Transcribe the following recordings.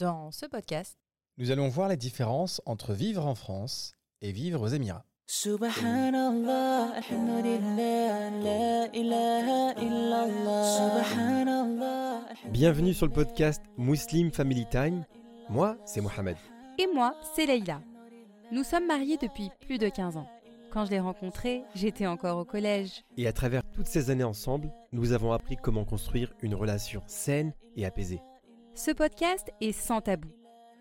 Dans ce podcast, Nous allons voir les différences entre vivre en France et vivre aux Émirats. Subhanallah, alhamdulillah, la ilaha illallah. Subhanallah. Bienvenue sur le podcast Muslim Family Time. Moi, c'est Mohamed. et moi, c'est Leïla. Nous sommes mariés depuis plus de 15 ans. Quand je l'ai rencontré, j'étais encore au collège. Et à travers toutes ces années ensemble, nous avons appris comment construire une relation saine et apaisée. Ce podcast est sans tabou.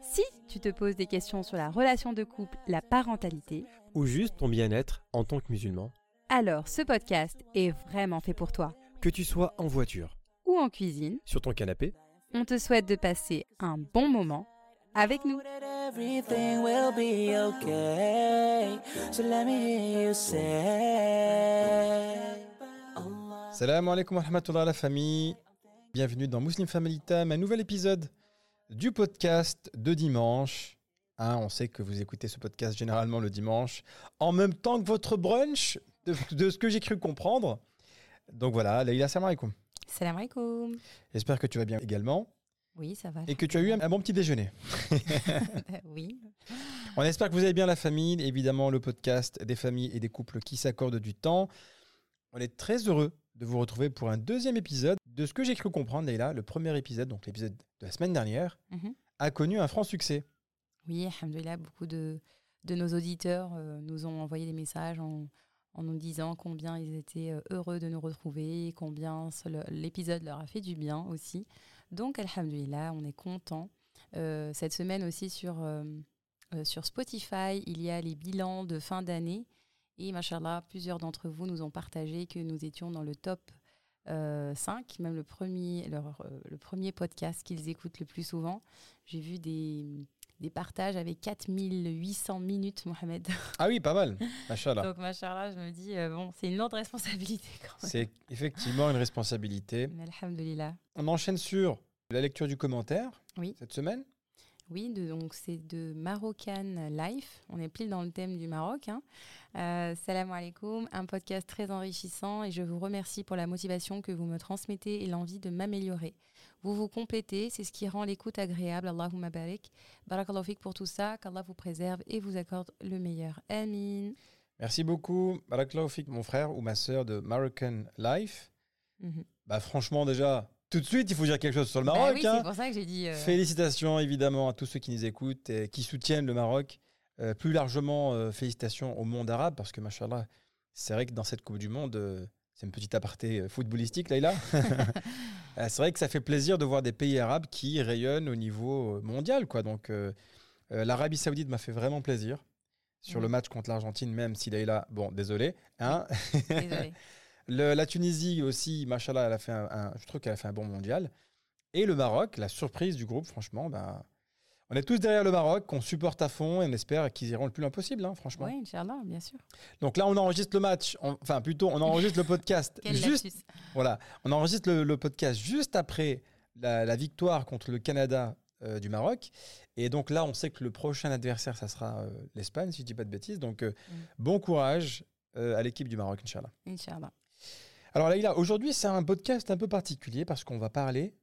Si tu te poses des questions sur la relation de couple, la parentalité, Ou juste ton bien-être en tant que musulman. alors ce podcast est vraiment fait pour toi. Que tu sois en voiture, Ou en cuisine, sur ton canapé, on te souhaite de passer un bon moment avec nous. That everything will be okay. So let me hear you say. Allah. Salam alaikum wa rahmatullah la famille. Bienvenue dans Muslim Family Time, un nouvel épisode du podcast de dimanche. Hein, on sait que vous écoutez ce podcast généralement le dimanche, en même temps que votre brunch, de, de ce que j'ai cru comprendre. Donc voilà, Leïla, salam alaikum. Salam alaikum. J'espère que tu vas bien également Oui, ça va. et que tu as eu un, un bon petit déjeuner. oui. On espère que vous allez bien la famille, évidemment le podcast des familles et des couples qui s'accordent du temps. On est très heureux de vous retrouver pour un deuxième épisode. De ce que j'ai cru comprendre, Leïla, le premier épisode, donc l'épisode de la semaine dernière, Mhm. a connu un franc succès. Oui, alhamdoulilah, beaucoup de, de nos auditeurs euh, nous ont envoyé des messages en, en nous disant combien ils étaient euh, heureux de nous retrouver, combien l'épisode leur a fait du bien aussi. Donc, alhamdoulilah, on est content. Euh, cette semaine aussi sur, euh, sur Spotify, il y a les bilans de fin d'année. Et machallah, plusieurs d'entre vous nous ont partagé que nous étions dans le top euh, 5, même le premier, leur, euh, le premier podcast qu'ils écoutent le plus souvent. J'ai vu des, des partages avec 4800 minutes, Mohamed. Ah oui, pas mal. Machallah. Donc, machallah, je me dis, euh, bon, c'est une lourde responsabilité quand même. C'est effectivement une responsabilité. Mais alhamdoulilah. On enchaîne sur la lecture du commentaire Oui. cette semaine. Oui, de- donc c'est de Marocan Life. On est pile dans le thème du Maroc. Hein. Euh, salam alaikum, un podcast très enrichissant et je vous remercie pour la motivation que vous me transmettez et l'envie de m'améliorer. Vous vous complétez, c'est ce qui rend l'écoute agréable. Allahumma barik. Barakallahu pour tout ça, qu'Allah vous préserve et vous accorde le meilleur. Amin. Merci beaucoup, Barakallahu mon frère ou ma sœur de American Life. Mhm. Bah franchement déjà, tout de suite, il faut dire quelque chose sur le Bah Maroc. oui, hein. c'est pour ça que j'ai dit. euh, Félicitations évidemment à tous ceux qui nous écoutent et qui soutiennent le Maroc. Euh, plus largement, euh, félicitations au monde arabe parce que, machallah, c'est vrai que dans cette Coupe du Monde, c'est une petite aparté footballistique, Leïla. Euh, c'est vrai que ça fait plaisir de voir des pays arabes qui rayonnent au niveau mondial. Quoi. Donc, l'Arabie Saoudite m'a fait vraiment plaisir sur le match contre l'Argentine, même si Leïla, bon, désolé. Hein Désolée. le- la Tunisie aussi, machallah, elle a fait un, un- je trouve qu'elle a fait un bon mondial. Et le Maroc, la surprise du groupe, franchement, bah, on est tous derrière le Maroc, qu'on supporte à fond et on espère qu'ils iront le plus loin possible, hein, franchement. Oui, Inch'Allah, bien sûr. Donc là, on enregistre le match, on- enfin plutôt, on enregistre le podcast juste, lapsus. voilà, on enregistre le, le podcast juste après la, la victoire contre le Canada euh, du Maroc. Et donc là, on sait que le prochain adversaire, ça sera euh, l'Espagne, si je dis pas de bêtises. Donc euh, Mm. bon courage à l'équipe du Maroc, Inch'Allah. Inch'Allah. Alors Laïla, aujourd'hui c'est un podcast un peu particulier parce qu'on va parler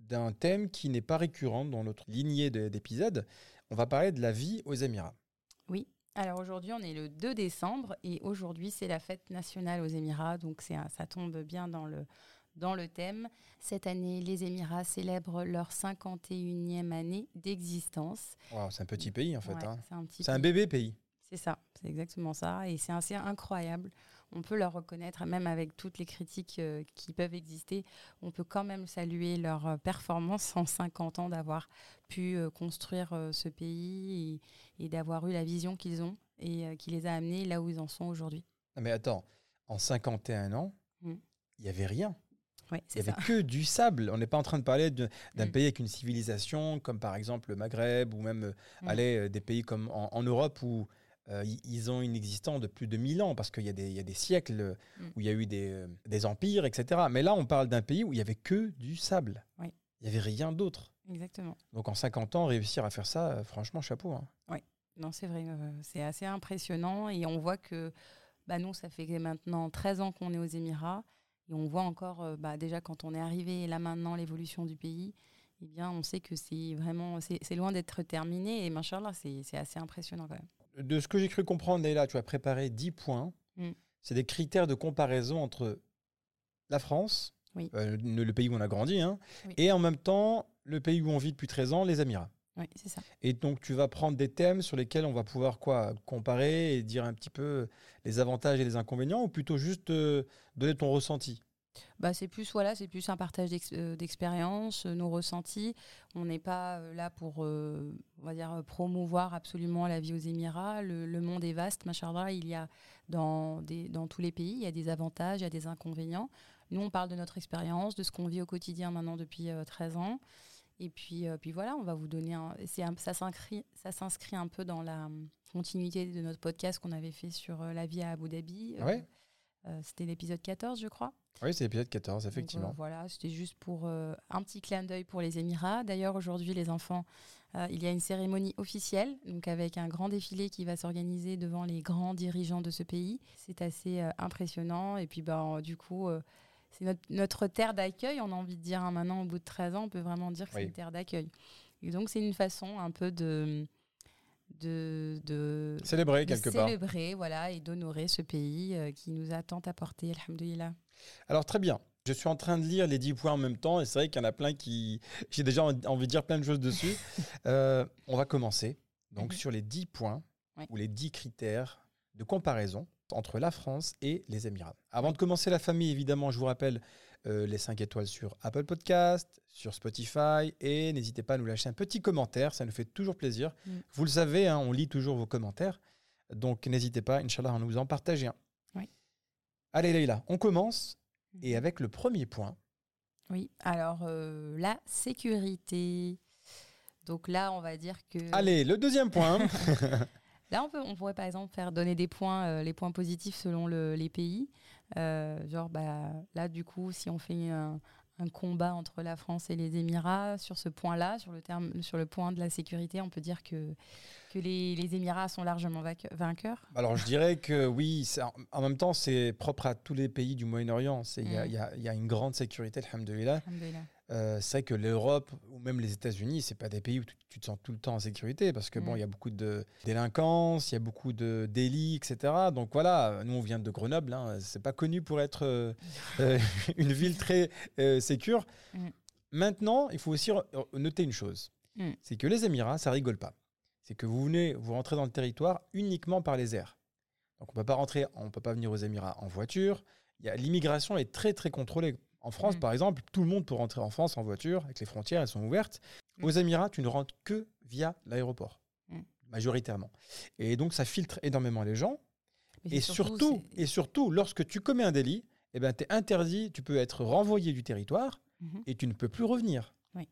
d'un thème qui n'est pas récurrent dans notre lignée de- d'épisodes. On va parler de la vie aux Émirats. Alors aujourd'hui, on est le 2 décembre et aujourd'hui, c'est la fête nationale aux Émirats. Donc un- ça tombe bien dans le, dans le thème. Cette année, les Émirats célèbrent leur 51e année d'existence. Wow, c'est un petit pays en fait. Ouais, hein. c'est un petit C'est un bébé pays. C'est ça, c'est exactement ça. Et c'est assez incroyable. On peut leur reconnaître, même avec toutes les critiques euh, qui peuvent exister, on peut quand même saluer leur euh, performance en 50 ans d'avoir pu euh, construire euh, ce pays et, et d'avoir eu la vision qu'ils ont et qui les a amenés là où ils en sont aujourd'hui. Non, mais attends, en 51 ans, il Mm. n'y avait rien. Oui, Il n'y ça. avait que du sable. On n'est pas en train de parler d'un Mm. pays avec une civilisation comme par exemple le Maghreb ou même Mm. aller, des pays comme en, en Europe où euh, ils ont une existence de plus de 1000 ans parce qu'il y, a des- il y a des siècles euh, Mm. où il y a eu des, euh, des empires, etc. Mais là, on parle d'un pays où il n'y avait que du sable. Oui. Il n'y avait rien d'autre. Exactement. Donc en 50 ans, réussir à faire ça, franchement, chapeau. hein. Non, c'est vrai, c'est assez impressionnant et on voit que bah, nous, ça fait maintenant 13 ans qu'on est aux Émirats et on voit encore, bah, déjà quand on est arrivé là maintenant, l'évolution du pays eh bien, on sait que c'est vraiment, c'est loin d'être terminé. Et machallah, c'est assez impressionnant quand même. De ce que j'ai cru comprendre, Leïla, tu as préparé 10 points. Mm. C'est des critères de comparaison entre la France, Oui. euh, le, le pays où on a grandi, hein, Oui. et en même temps le pays où on vit depuis 13 ans, les Émirats. Oui, c'est ça. Et donc tu vas prendre des thèmes sur lesquels on va pouvoir quoi comparer et dire un petit peu les avantages et les inconvénients, ou plutôt juste euh, donner ton ressenti. Bah, c'est plus voilà, c'est plus un partage euh, d'expériences, euh, nos ressentis. On n'est pas euh, là pour, on va dire, promouvoir absolument la vie aux Émirats. Le, monde est vaste, machallah. Il y a dans, des, dans tous les pays, il y a des avantages, il y a des inconvénients. Nous, on parle de notre expérience, de ce qu'on vit au quotidien maintenant depuis euh, 13 ans. Et puis, puis voilà, on va vous donner un. un- ça s'inscrit un peu dans la continuité de notre podcast qu'on avait fait sur la vie à Abu Dhabi. Ouais. Euh, C'était l'épisode 14, je crois. Oui, c'est l'épisode 14, Donc, effectivement. euh, voilà, c'était juste pour euh, un petit clin d'œil pour les Émirats. D'ailleurs, aujourd'hui, les enfants, euh, il y a une cérémonie officielle, donc avec un grand défilé qui va s'organiser devant les grands dirigeants de ce pays. C'est assez euh, impressionnant. Et puis, ben, du coup, euh, c'est notre, notre terre d'accueil. On a envie de dire hein, maintenant, au bout de 13 ans, on peut vraiment dire que Oui. c'est une terre d'accueil. Et donc, c'est une façon un peu de. De, de Célébrer de quelque part. célébrer voilà, et d'honorer ce pays euh, qui nous a tant apporté, alhamdoulilah. Alors très bien. Je suis en train de lire les 10 points en même temps et c'est vrai qu'il y en a plein qui... J'ai déjà en- envie de dire plein de choses dessus. Euh, on va commencer donc Mhm. sur les 10 points ou les 10 critères de comparaison entre la France et les Émirats. Avant de commencer la famille, évidemment, je vous rappelle euh, les 5 étoiles sur Apple Podcast, sur Spotify et n'hésitez pas à nous lâcher un petit commentaire, ça nous fait toujours plaisir. Mm. Vous le savez, hein, on lit toujours vos commentaires, donc n'hésitez pas, Inch'Allah, à nous en partager un. Oui. Allez Leïla, on commence et Mhm. avec le premier point. Oui, alors euh, la sécurité. Donc là, on va dire que. Allez, le deuxième point. Là, on, peut, on pourrait par exemple faire donner des points, euh, les points positifs selon le- les pays. Euh, genre, bah, là, du coup, si on fait un, un combat entre la France et les Émirats sur ce point-là, sur, le terme- sur le point de la sécurité, on peut dire que, que les, les Émirats sont largement vainque- vainqueurs. Alors je dirais que oui, en- même temps c'est propre à tous les pays du Moyen-Orient. C'est- Il y, a- Mm. il y y a une grande sécurité, alhamdoulilah. Alhamdoulilah. Euh, c'est vrai que l'Europe ou même les États-Unis, c'est pas des pays où tu, tu te sens tout le temps en sécurité parce que bon, Mm. il y a beaucoup de délinquance, il y a beaucoup de délits, etc. Donc voilà, nous on vient de Grenoble, hein, c'est pas connu pour être euh, euh, une ville très sécure. Mm. Maintenant, il faut aussi noter une chose, Mm. c'est que les Émirats, ça rigole pas. C'est que vous venez, vous rentrez dans le territoire uniquement par les airs. Donc on peut pas rentrer, on peut pas venir aux Émirats en voiture. L'immigration est très très contrôlée. En France, Mm. par exemple, tout le monde peut rentrer en France en voiture, avec les frontières, elles sont ouvertes. Mm. Aux Émirats, tu ne rentres que via l'aéroport, Mm. majoritairement. Et donc, ça filtre énormément les gens. Mais Et surtout, et surtout, lorsque tu commets un délit, eh ben, tu es interdit, tu peux être renvoyé du territoire Mhm. et tu ne peux plus revenir. Oui.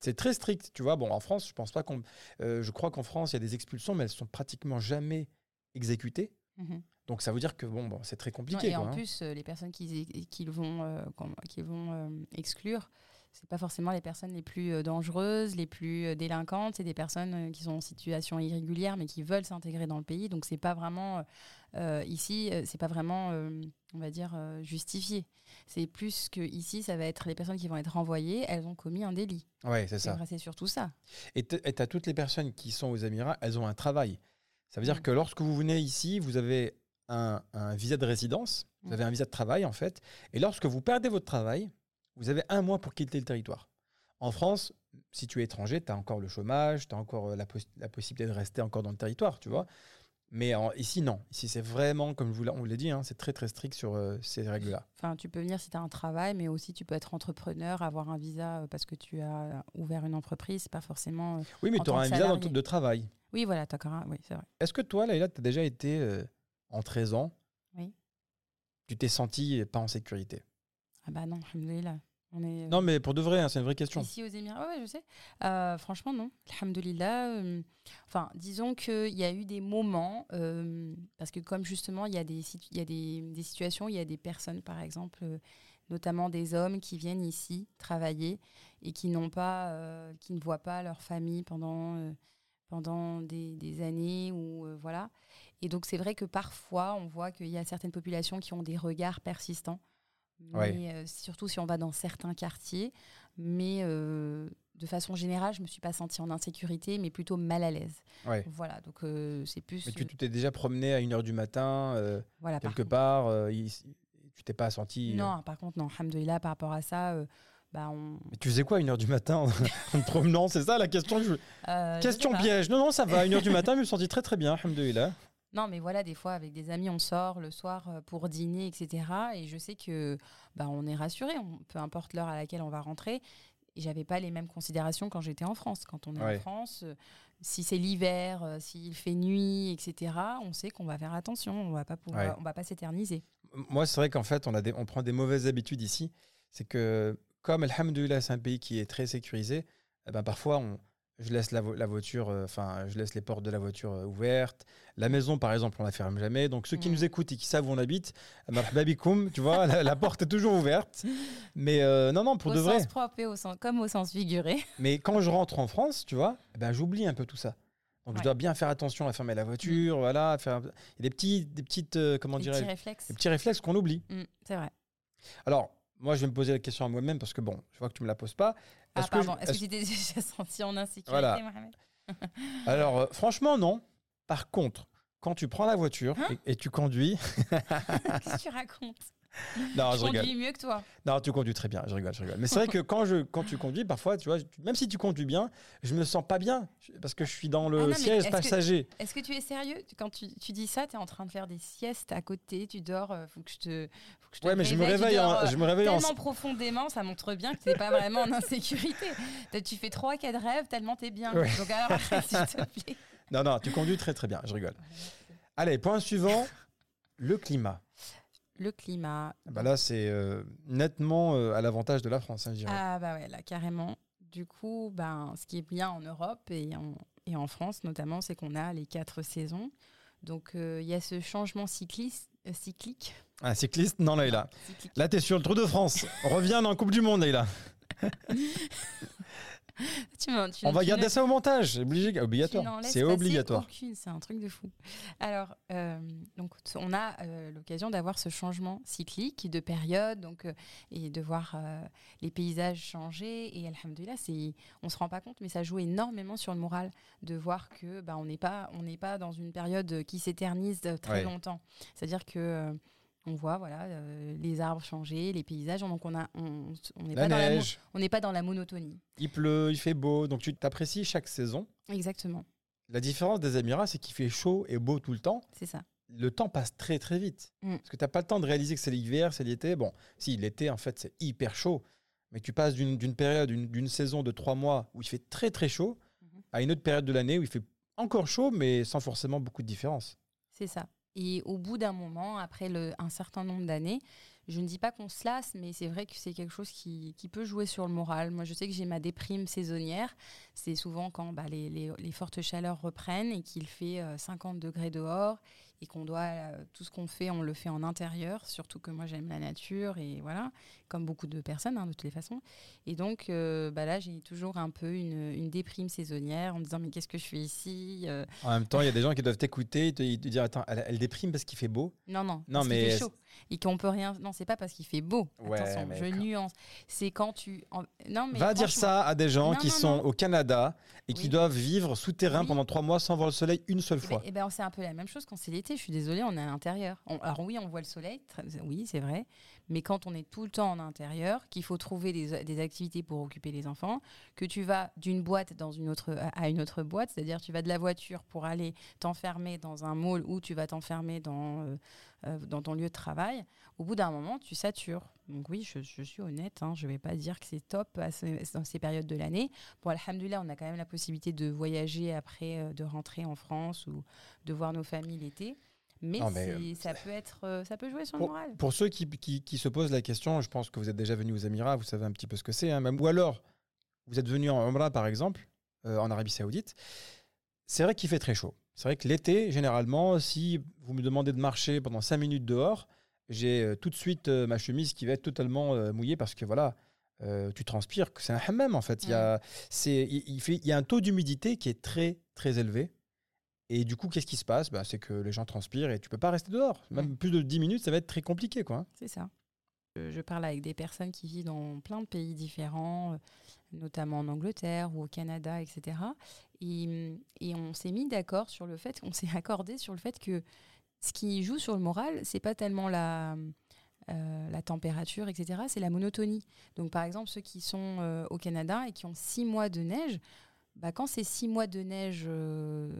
C'est très strict, tu vois. Bon, en France, je pense pas qu'on. euh, je crois qu'en France, il y a des expulsions, mais elles sont pratiquement jamais exécutées. Donc, ça veut dire que bon, bon c'est très Non, compliqué. et quoi, en hein. plus, euh, les personnes qu'ils qu'ils vont, euh, qu'ils vont euh, exclure, c'est pas forcément les personnes les plus dangereuses, les plus délinquantes. C'est des personnes qui sont en situation irrégulière, mais qui veulent s'intégrer dans le pays. Donc c'est pas vraiment euh, ici, c'est pas vraiment, euh, on va dire, justifié. C'est plus que ici, ça va être les personnes qui vont être renvoyées. Elles ont commis un délit. Ouais, c'est ça. vrai, C'est surtout ça. Et tu as toutes les personnes qui sont aux Émirats, elles ont un travail. Ça veut dire que lorsque vous venez ici, vous avez un, un visa de résidence, vous Mm. avez un visa de travail en fait. Et lorsque vous perdez votre travail, vous avez un mois pour quitter le territoire. En France, si tu es étranger, tu as encore le chômage, tu as encore euh, la, poss- la possibilité de rester encore dans le territoire, tu vois. Mais en- ici, non. Ici, c'est vraiment, comme vous on vous l'a dit, hein, c'est très très strict sur euh, ces règles-là. Enfin, tu peux venir si tu as un travail, mais aussi tu peux être entrepreneur, avoir un visa euh, parce que tu as ouvert une entreprise. Pas forcément. euh, Oui, mais tu auras un que visa dans- salarié. de travail. Oui, voilà, un- Oui, c'est vrai. Est-ce que toi, Laïla, tu as déjà été euh, en 13 ans Oui. Tu t'es senti pas en sécurité Ah bah non, alhamdoulilah. On est, euh, Non, mais pour de vrai, hein, c'est une vraie question. Ici aux Émirats, ouais, je sais. Euh, franchement, non. Alhamdoulilah. euh, enfin, disons qu'il y a eu des moments, euh, parce que comme justement, il y a, des, y a des, des situations, il y a des personnes, par exemple, notamment des hommes qui viennent ici travailler et qui n'ont pas, qui ne voient pas leur famille pendant, pendant des, des années ou euh, voilà. Et donc c'est vrai que parfois on voit qu'il y a certaines populations qui ont des regards persistants, mais Ouais. euh, surtout si on va dans certains quartiers. Mais euh, de façon générale, je me suis pas sentie en insécurité, mais plutôt mal à l'aise. Ouais. Voilà, donc euh, c'est plus. Mais tu tu t'es déjà promené à 1h du matin, euh, voilà, quelque part, euh, il- tu t'es pas senti. euh, Non, par contre, non, alhamdoulilah, par rapport à ça, euh, bah, on. Mais tu faisais quoi à 1h du matin en te promenant? C'est ça la question que je- Euh, je Question pas. piège. Non, non, ça va. À 1h du matin, je me suis senti très très bien, alhamdoulilah. Non, mais voilà, des fois, avec des amis, on sort le soir euh, pour dîner, etc. Et je sais que bah, on est rassuré, peu importe l'heure à laquelle on va rentrer. Et j'avais pas les mêmes considérations quand j'étais en France. Quand on est Ouais. en France, euh, si c'est l'hiver, euh, s'il fait nuit, etc., on sait qu'on va faire attention, on va pas pouvoir, Ouais. on va pas s'éterniser. Moi, c'est vrai qu'en fait, on, a des, on prend des mauvaises habitudes ici. C'est que, comme Alhamdulillah, c'est un pays qui est très sécurisé, eh ben, parfois, on, je laisse la, vo- la voiture, euh, enfin, je laisse les portes de la voiture euh, ouvertes. La maison, par exemple, on la ferme jamais. Donc, ceux qui Mm. nous écoutent et qui savent où on habite, marhaba bikoum, tu vois, la, la porte est toujours ouverte. Mais euh, non, non, pour au de sens vrai. propre et au sens, comme au sens figuré. Mais quand je rentre en France, tu vois, eh ben, j'oublie un peu tout ça. Donc, je dois bien faire attention à fermer la voiture, voilà, à faire. Il y a des petits, des petites, euh, comment Des dirais petits réflexes. des petits réflexes qu'on oublie. Mm, c'est vrai. Alors, moi, je vais me poser la question à moi-même parce que bon, je vois que tu me la poses pas. Ah, pardon. Est-ce que, tu t'es déjà senti en insécurité, Voilà. Mohamed Alors, euh, franchement, non. Par contre, quand tu prends la voiture Hein et, et tu conduis, Qu'est-ce que tu racontes? non, Je je rigole. conduis mieux que toi. Non, tu conduis très bien. Je rigole, je rigole. Mais c'est vrai que quand je, quand tu conduis, parfois, tu vois, même si tu conduis bien, je me sens pas bien parce que je suis dans Ah le non, mais siège est-ce que- passager. Est-ce que tu es sérieux? Quand tu, tu dis ça, tu es en train de faire des siestes à côté, tu dors, euh, faut que je te, faut que je te Ouais, mais je me réveille, tu réveille, dors, en, euh, je me réveille en, tellement profondément, ça montre bien que tu n'es pas vraiment en insécurité. T'as- Tu fais trois, quatre rêves tellement tu es bien. Ouais. Donc alors s'il te plaît. Non, non, tu conduis très très bien. Je rigole. Allez, point suivant, le climat. Le climat. Ah Bah là, c'est euh, nettement euh, à l'avantage de la France, hein, je dirais. Ah bah ouais, là carrément. Du coup, ben, ce qui est bien en Europe et en, et en France notamment, c'est qu'on a les quatre saisons. Donc euh, il y a ce changement cycliste, euh, cyclique. Un cycliste, non, Leïla. cyclique. Là, tu es sur le Tour de France. Reviens la Coupe du Monde, Leïla. Tu m'en- tu- On va tu garder ne- ça au montage. Obligé, obligatoire. C'est obligatoire. c'est un truc de fou. Alors, euh, donc, on a euh, l'occasion d'avoir ce changement cyclique de période, donc, euh, et de voir les paysages changer. Et alhamdoulilah, c'est, on se rend pas compte, mais ça joue énormément sur le moral de voir que bah, on n'est pas, on n'est pas dans une période qui s'éternise très Ouais. longtemps. C'est-à-dire que on voit voilà euh, les arbres changer, les paysages, donc on a, on, on n'est pas pas dans la monotonie. il pleut, il fait beau. Donc, tu t'apprécies chaque saison. Exactement, La différence des Émirats, c'est qu'il fait chaud et beau tout le temps. c'est ça. Le temps passe très, très vite. Mm. Parce que tu n'as pas le temps de réaliser que c'est l'hiver, c'est l'été. Bon, si, l'été, en fait, c'est hyper chaud. Mais tu passes d'une période, d'une d'une saison de trois mois où il fait très, très chaud Mhm. à une autre période de l'année où il fait encore chaud, mais sans forcément beaucoup de différence. C'est ça. Et au bout d'un moment, après un certain nombre d'années, je ne dis pas qu'on se lasse, mais c'est vrai que c'est quelque chose qui, peut jouer sur le moral. Moi, je sais que j'ai ma déprime saisonnière. C'est souvent quand bah, les, fortes chaleurs reprennent et qu'il fait euh, 50 degrés dehors et qu'on doit, euh, tout ce qu'on fait, on le fait en intérieur. Surtout que moi, j'aime la nature et voilà, comme beaucoup de personnes, hein, de toutes les façons. Et donc, euh, bah, là, j'ai toujours un peu une, une déprime saisonnière en me disant, mais qu'est-ce que je fais ici Euh, En même temps, il y a des gens qui doivent t'écouter et te, dire Attends, elle, elle déprime parce qu'il fait beau? Non, non, Non, parce mais fait est-ce- chaud et qu'on peut rien. Non, c'est pas parce qu'il fait beau. Ouais, Attention, je quand- nuance. C'est quand tu. Non, mais Va dire ça à des gens Non, qui non, sont non. au Canada et qui doivent vivre souterrain Oui. pendant trois mois sans voir le soleil une seule Eh fois. ben, eh ben, c'est un peu la même chose quand c'est l'été. Je suis désolée, on est à l'intérieur. On- alors oui, on voit le soleil, très- oui, c'est vrai. Mais quand on est tout le temps en intérieur, qu'il faut trouver des, activités pour occuper les enfants, que tu vas d'une boîte dans une autre à une autre boîte, c'est-à-dire tu vas de la voiture pour aller t'enfermer dans un mall ou tu vas t'enfermer dans euh, euh, dans ton lieu de travail. Au bout d'un moment, tu satures. Donc oui, je, suis honnête. Hein, je vais pas dire que c'est top dans ces périodes de l'année. Bon, alhamdoulilah, on a quand même la possibilité de voyager après, euh, de rentrer en France ou de voir nos familles l'été. Mais, Non, mais, c'est- ça peut être, euh, ça peut jouer sur le moral. pour ceux qui, qui- qui se posent la question, je pense que vous êtes déjà venu aux Émirats, vous savez un petit peu ce que c'est. hein, même- ou alors, vous êtes venu en Umrah, par exemple, euh, en Arabie Saoudite. C'est vrai qu'il fait très chaud. C'est vrai que l'été, généralement, si vous me demandez de marcher pendant 5 minutes dehors, j'ai euh, tout de suite euh, ma chemise qui va être totalement euh, mouillée parce que voilà, euh, tu transpires, que c'est un hammam en fait. Il y, a, il fait, il y a un taux d'humidité qui est très très élevé. Et du coup, qu'est-ce qui se passe? Bah, C'est que les gens transpirent et tu peux pas rester dehors. Même plus de 10 minutes, ça va être très compliqué. quoi. hein. C'est ça. Je, je parle avec des personnes qui vivent dans plein de pays différents, notamment en Angleterre ou au Canada, etc. Et, et on s'est mis d'accord sur le fait, on s'est accordé sur le fait que ce qui joue sur le moral, c'est pas tellement la, euh, la température, etc., c'est la monotonie. Donc par exemple, ceux qui sont euh, au Canada et qui ont six mois de neige, bah, quand c'est six mois de neige euh,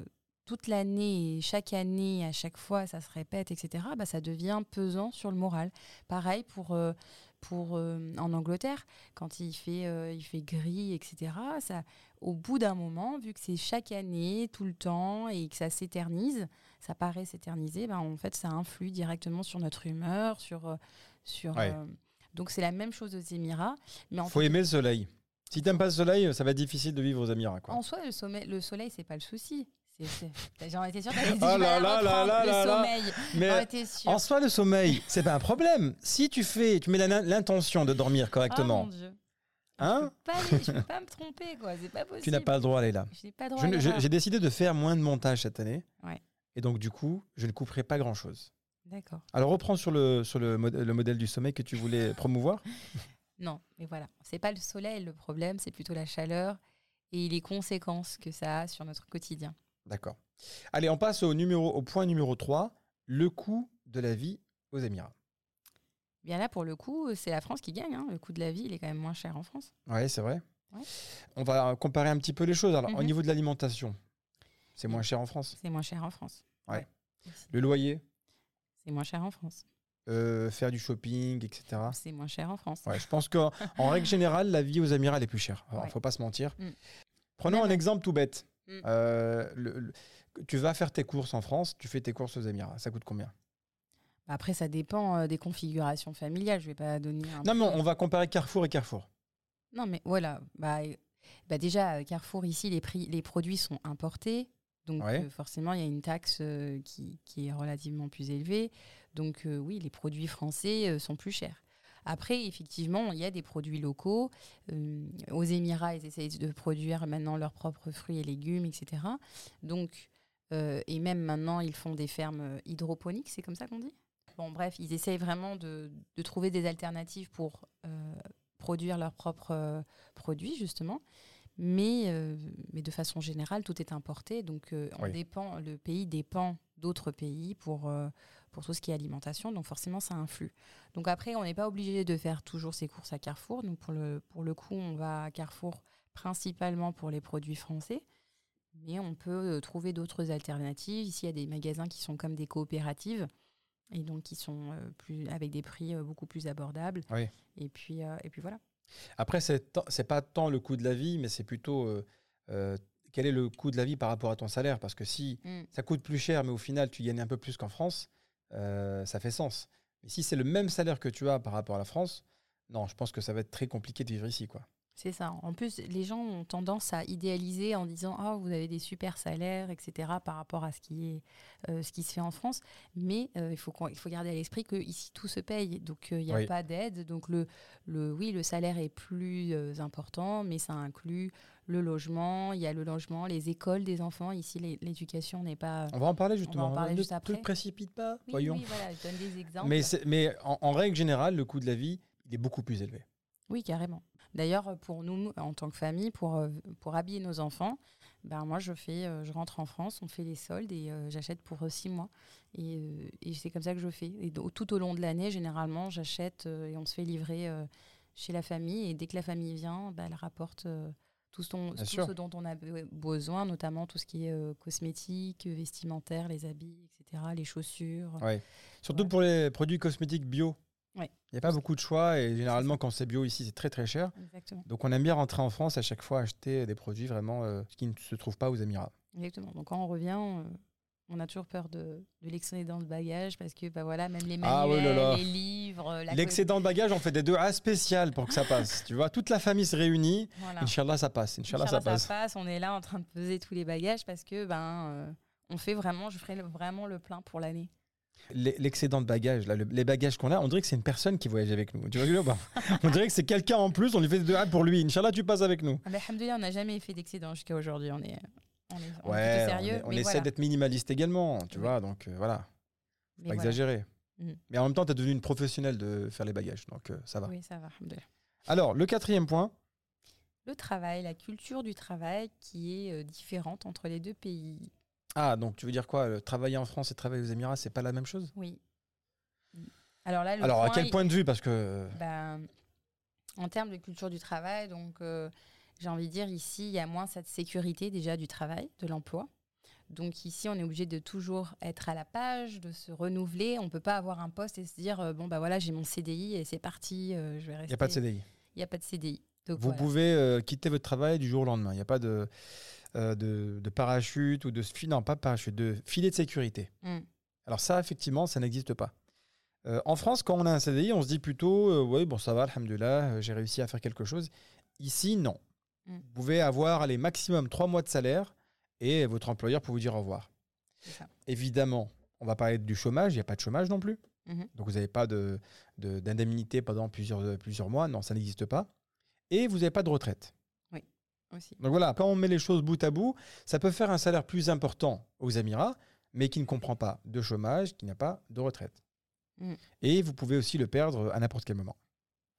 toute l'année, et chaque année, à chaque fois, ça se répète, etc., bah, ça devient pesant sur le moral. Pareil pour, euh, pour euh, en Angleterre, quand il fait, euh, il fait gris, etc., ça, au bout d'un moment, vu que c'est chaque année, tout le temps, et que ça s'éternise, ça paraît s'éterniser, bah, en fait, ça influe directement sur notre humeur, sur... sur Ouais. donc c'est la même chose aux Émirats. Mais en faut fait, aimer le soleil. Si t'aimes pas le soleil, ça va être difficile de vivre aux Émirats. Quoi. En soi, le, sommeil, le soleil, c'est pas le souci. J'en étais sûre Oh là là là là là là. Mais en soi, le sommeil, c'est pas un problème. Si tu fais, tu mets l'intention de dormir Oh correctement, mon Dieu. hein, Je peux pas, aller- je peux pas me tromper, quoi. C'est pas possible. tu n'as pas le droit d'aller là. J'ai décidé de faire moins de montage cette année. Ouais. Et donc, du coup, je ne couperai pas grand-chose. D'accord. Alors, reprends sur le, sur le, mod- le modèle du sommeil que tu voulais promouvoir. Non, mais voilà. C'est pas le soleil le problème, c'est plutôt la chaleur et les conséquences que ça a sur notre quotidien. D'accord. Allez, on passe au, numéro, au point numéro 3, le coût de la vie aux Émirats. Bien là, pour le coup, c'est la France qui gagne. hein. Le coût de la vie, il est quand même moins cher en France. Oui, c'est vrai. Ouais. On va comparer un petit peu les choses. Alors, au Mhm. niveau de l'alimentation, c'est moins cher en France? C'est moins cher en France. Ouais. Le loyer, C'est moins cher en France. euh, faire du shopping, etc. C'est moins cher en France. Ouais, je pense qu'en en règle générale, la vie aux Émirats elle est plus chère. Il Ouais. faut pas se mentir. Mm. Prenons Même- un exemple tout bête. Mm. Euh, le- le- tu vas faire tes courses en France, tu fais tes courses aux Émirats. Ça coûte combien? Après, ça dépend euh, des configurations familiales. Je vais pas donner un. Non, mais on va comparer Carrefour et Carrefour. Non, mais voilà. Bah, bah déjà, euh, Carrefour, ici, les, prix, les produits sont importés. Donc, Ouais. euh, forcément, il y a une taxe euh, qui, qui est relativement plus élevée. Donc, euh, oui, les produits français sont plus chers. Après, effectivement, il y a des produits locaux. Euh, aux Émirats, ils essayent de produire maintenant leurs propres fruits et légumes, etc. Donc, euh, et même maintenant, ils font des fermes hydroponiques, c'est comme ça qu'on dit? Bon, bref, ils essayent vraiment de, de trouver des alternatives pour euh, produire leurs propres produits, justement. Mais, mais de façon générale, tout est importé. Donc, on Oui. dépend, le pays dépend d'autres pays pour, pour tout ce qui est alimentation. Donc, forcément, ça influe. Donc, après, on n'est pas obligé de faire toujours ses courses à Carrefour. Donc, pour le, pour le coup, on va à Carrefour principalement pour les produits français. Mais on peut euh, trouver d'autres alternatives. Ici, il y a des magasins qui sont comme des coopératives et donc qui sont euh, plus, avec des prix euh, beaucoup plus abordables. Oui. Et, puis, et puis voilà. Après, c'est pas tant le coût de la vie, mais c'est plutôt euh, euh, quel est le coût de la vie par rapport à ton salaire? Parce que si Mm. ça coûte plus cher, mais au final, tu gagnes un peu plus qu'en France, euh, ça fait sens. Mais si c'est le même salaire que tu as par rapport à la France, non, je pense que ça va être très compliqué de vivre ici. Quoi. C'est ça. En plus, les gens ont tendance à idéaliser en disant Ah, vous avez des super salaires, etc., par rapport à ce qui, est, euh, ce qui se fait en France. Mais euh, il, faut il faut garder à l'esprit qu'ici, tout se paye. Donc, euh, il n'y a Oui. pas d'aide. Donc, le, le, oui, le salaire est plus important, mais ça inclut le logement. Il y a le logement, les écoles des enfants. Ici, l'éducation n'est pas. On va en parler justement. en parler ne juste te après. précipite pas, Oui, voyons. oui, voilà, je donne des exemples. mais mais en, en règle générale, le coût de la vie, il est beaucoup plus élevé. Oui, carrément. D'ailleurs, pour nous, en tant que famille, pour, euh, pour habiller nos enfants, ben moi, je, fais, euh, je rentre en France, on fait les soldes et euh, j'achète pour six mois. Et, euh, et c'est comme ça que je fais. Et tout au long de l'année, généralement, j'achète euh, et on se fait livrer chez la famille. Et dès que la famille vient, ben, elle rapporte tout, ce dont, Bien tout sûr. ce dont on a be- besoin, notamment tout ce qui est euh, cosmétique, vestimentaire, les habits, etc., les chaussures. Ouais. Surtout Ouais. pour les produits cosmétiques bio. Ouais. Il n'y a pas beaucoup de choix et généralement, quand c'est bio ici, c'est très très cher. Exactement. Donc, on aime bien rentrer en France à chaque fois acheter des produits vraiment euh, qui ne se trouvent pas aux Émirats. Exactement. Donc quand on revient, euh, on a toujours peur de, de l'excédent de bagages parce que bah voilà, même les manuels, Ah oui là là. les livres, L'excédent de bagages, on fait des deux A spéciales pour que ça passe. tu vois, toute la famille se réunit. voilà. Inch'Allah, ça passe. Inch'Allah, Inch'Allah, ça passe. On est là en train de peser tous les bagages parce que ben euh, on fait vraiment, je ferai le- vraiment le plein pour l'année. L'e- L'excédent de bagages, là, le- les bagages qu'on a, on dirait que c'est une personne qui voyage avec nous. Tu vois ou pas? On dirait que c'est quelqu'un en plus, on lui fait des deux A pour lui. Inch'Allah, tu passes avec nous. Ah, alhamdoulilah, on n'a jamais fait d'excédent jusqu'à aujourd'hui. On est, on est, on est Ouais, plutôt on, sérieux. est- on essaie voilà. d'être minimaliste également, tu Oui. vois, donc euh, voilà, Mais pas voilà. exagérer. Mhm. Mais en même temps, tu es devenu une professionnelle de faire les bagages, donc euh, ça va. Oui, ça va. Alors, le quatrième point, le travail, la culture du travail qui est euh, différente entre les deux pays. Ah, donc tu veux dire quoi Travailler en France et travailler aux Émirats, c'est pas la même chose? Oui. Alors là, le Alors, à quel il- point de vue? Parce que. ben, en termes de culture du travail, donc euh, j'ai envie de dire ici, il y a moins cette sécurité déjà du travail, de l'emploi. Donc ici, on est obligé de toujours être à la page, de se renouveler. On peut pas avoir un poste et se dire euh, bon bah voilà, j'ai mon CDI et c'est parti, euh, je vais Il rester. n'y a pas de CDI. Il n'y a pas de CDI. Donc Vous voilà. pouvez quitter votre travail du jour au lendemain. Il n'y a pas de, euh, de, de parachute ou de. fi- Non, pas de parachute, de filet de sécurité. Mm. Alors, ça, effectivement, ça n'existe pas. Euh, en France, quand on a un CDI, on se dit plutôt euh, Oui, bon, ça va, alhamdoulilah, j'ai réussi à faire quelque chose. Ici, non. Mm. Vous pouvez avoir, allez, maximum trois mois de salaire et votre employeur peut vous dire au revoir. Ça. Évidemment, on va parler du chômage. Il n'y a pas de chômage non plus. Mhm. Donc, vous n'avez pas de- de- d'indemnité pendant plusieurs, plusieurs mois. Non, ça n'existe pas. Et vous n'avez pas de retraite. Aussi. Donc voilà, quand on met les choses bout à bout, ça peut faire un salaire plus important aux Émirats, mais qui ne comprend pas de chômage, qui n'a pas de retraite. Mm. Et vous pouvez aussi le perdre à n'importe quel moment.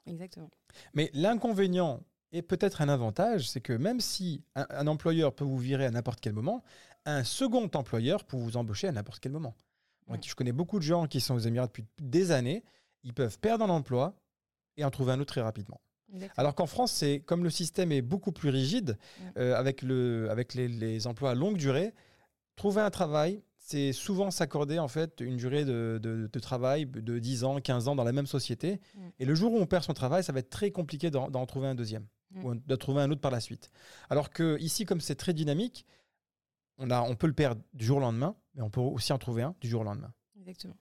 Exactement. Mais l'inconvénient et peut-être un avantage, c'est que même si un, un employeur peut vous virer à n'importe quel moment, un second employeur peut vous embaucher à n'importe quel moment. Donc, Mm. Je connais beaucoup de gens qui sont aux Émirats depuis des années, ils peuvent perdre un emploi et en trouver un autre très rapidement. Exactement. Alors qu'en France, c'est comme le système est beaucoup plus rigide, euh, avec, le, avec les, les emplois à longue durée, trouver un travail, c'est souvent s'accorder en fait une durée de, de- de travail de 10 ans, 15 ans dans la même société. Et le jour où on perd son travail, ça va être très compliqué d'en trouver un deuxième ou de trouver un autre par la suite. Alors que ici, comme c'est très dynamique, on, a, on peut le perdre du jour au lendemain, mais on peut aussi en trouver un du jour au lendemain. Exactement.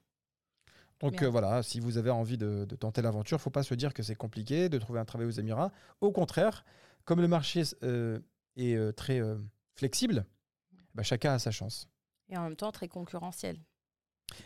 Donc euh, voilà, si vous avez envie de, de tenter l'aventure, faut pas se dire que c'est compliqué de trouver un travail aux Émirats. Au contraire, comme le marché euh, est euh, très flexible, bah, chacun a sa chance. Et en même temps, très concurrentiel.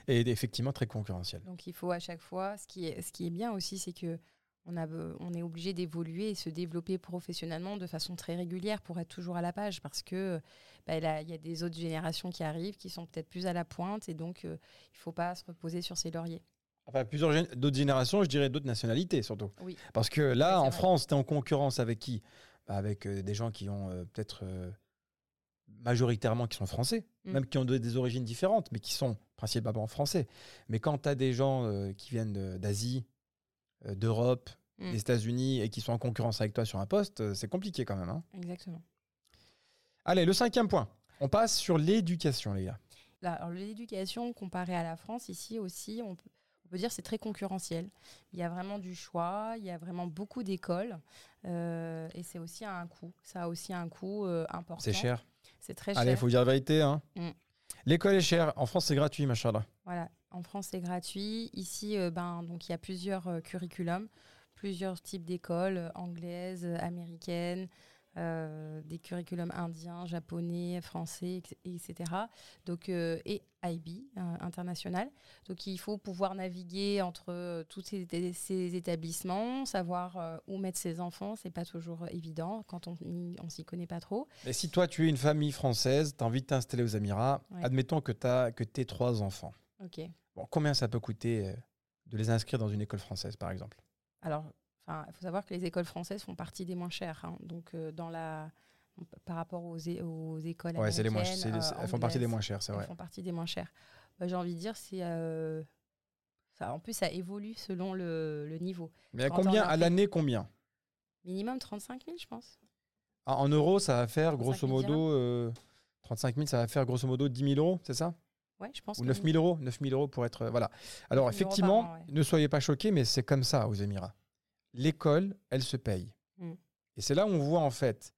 Et effectivement très concurrentiel. Donc il faut à chaque fois, ce qui est, ce qui est bien aussi, c'est que on, a, be- on est obligé d'évoluer et se développer professionnellement de façon très régulière pour être toujours à la page parce que bah, là, il y a des autres générations qui arrivent qui sont peut-être plus à la pointe et donc euh, il ne faut pas se reposer sur ses lauriers. Enfin, plusieurs gén- d'autres générations, je dirais d'autres nationalités surtout. Oui. Parce que là, Oui, en vrai. France, tu es en concurrence avec qui? Bah, Avec euh, des gens qui ont euh, peut-être majoritairement qui sont français, Mm. même qui ont de- des origines différentes, mais qui sont principalement français. Mais quand tu as des gens qui viennent d'Asie, d'Europe, Mm. des États-Unis et qui sont en concurrence avec toi sur un poste, euh, c'est compliqué quand même. hein. Exactement. Allez, le cinquième point. On passe sur l'éducation, les gars. L'éducation comparée à la France, ici aussi, on peut, on peut dire que c'est très concurrentiel. Il y a vraiment du choix, il y a vraiment beaucoup d'écoles euh, et c'est aussi un coût. Ça a aussi un coût euh, important. C'est cher. C'est très cher. Allez, il faut dire la vérité. hein. Mm. L'école est chère. En France, c'est gratuit, machallah. Voilà, en France c'est gratuit. Ici, euh, ben, donc il y a plusieurs euh, curriculums, plusieurs types d'écoles, euh, anglaises, américaines, euh, des curriculums indiens, japonais, français, etc. Donc, euh, et IB, euh, international. Donc il faut pouvoir naviguer entre tous ces, ces établissements, savoir où mettre ses enfants. C'est pas toujours évident quand on on s'y connaît pas trop. Et si toi, tu es une famille française, tu as envie de t'installer aux Émirats, Ouais. admettons que tu as que tes trois enfants. Ok. Bon, combien ça peut coûter euh, de les inscrire dans une école française, par exemple? Alors, il faut savoir que les écoles françaises font partie des moins chères. hein. Donc, euh, dans la, par rapport aux, é- aux écoles Ouais, les moins, les- euh, elles font partie des moins chères, c'est elles vrai. font partie des moins chères. Bah, J'ai envie de dire, c'est euh, en plus, ça évolue selon le, le niveau. Mais à combien à l'année Combien? Minimum 35 000, je pense. Ah, En euros, ça va faire 35 grosso 000 modo euh, 35 000, ça va faire grosso modo 10 000 euros, c'est ça? Ouais, je pense. Ou que 9 oui. 000 euros 9 000 euros pour être. euh, voilà. Alors, 9 000 euros par effectivement, an, ouais. ne soyez pas choqués, mais c'est comme ça aux Émirats. L'école, elle se paye. Mm. Et c'est là où on voit en fait.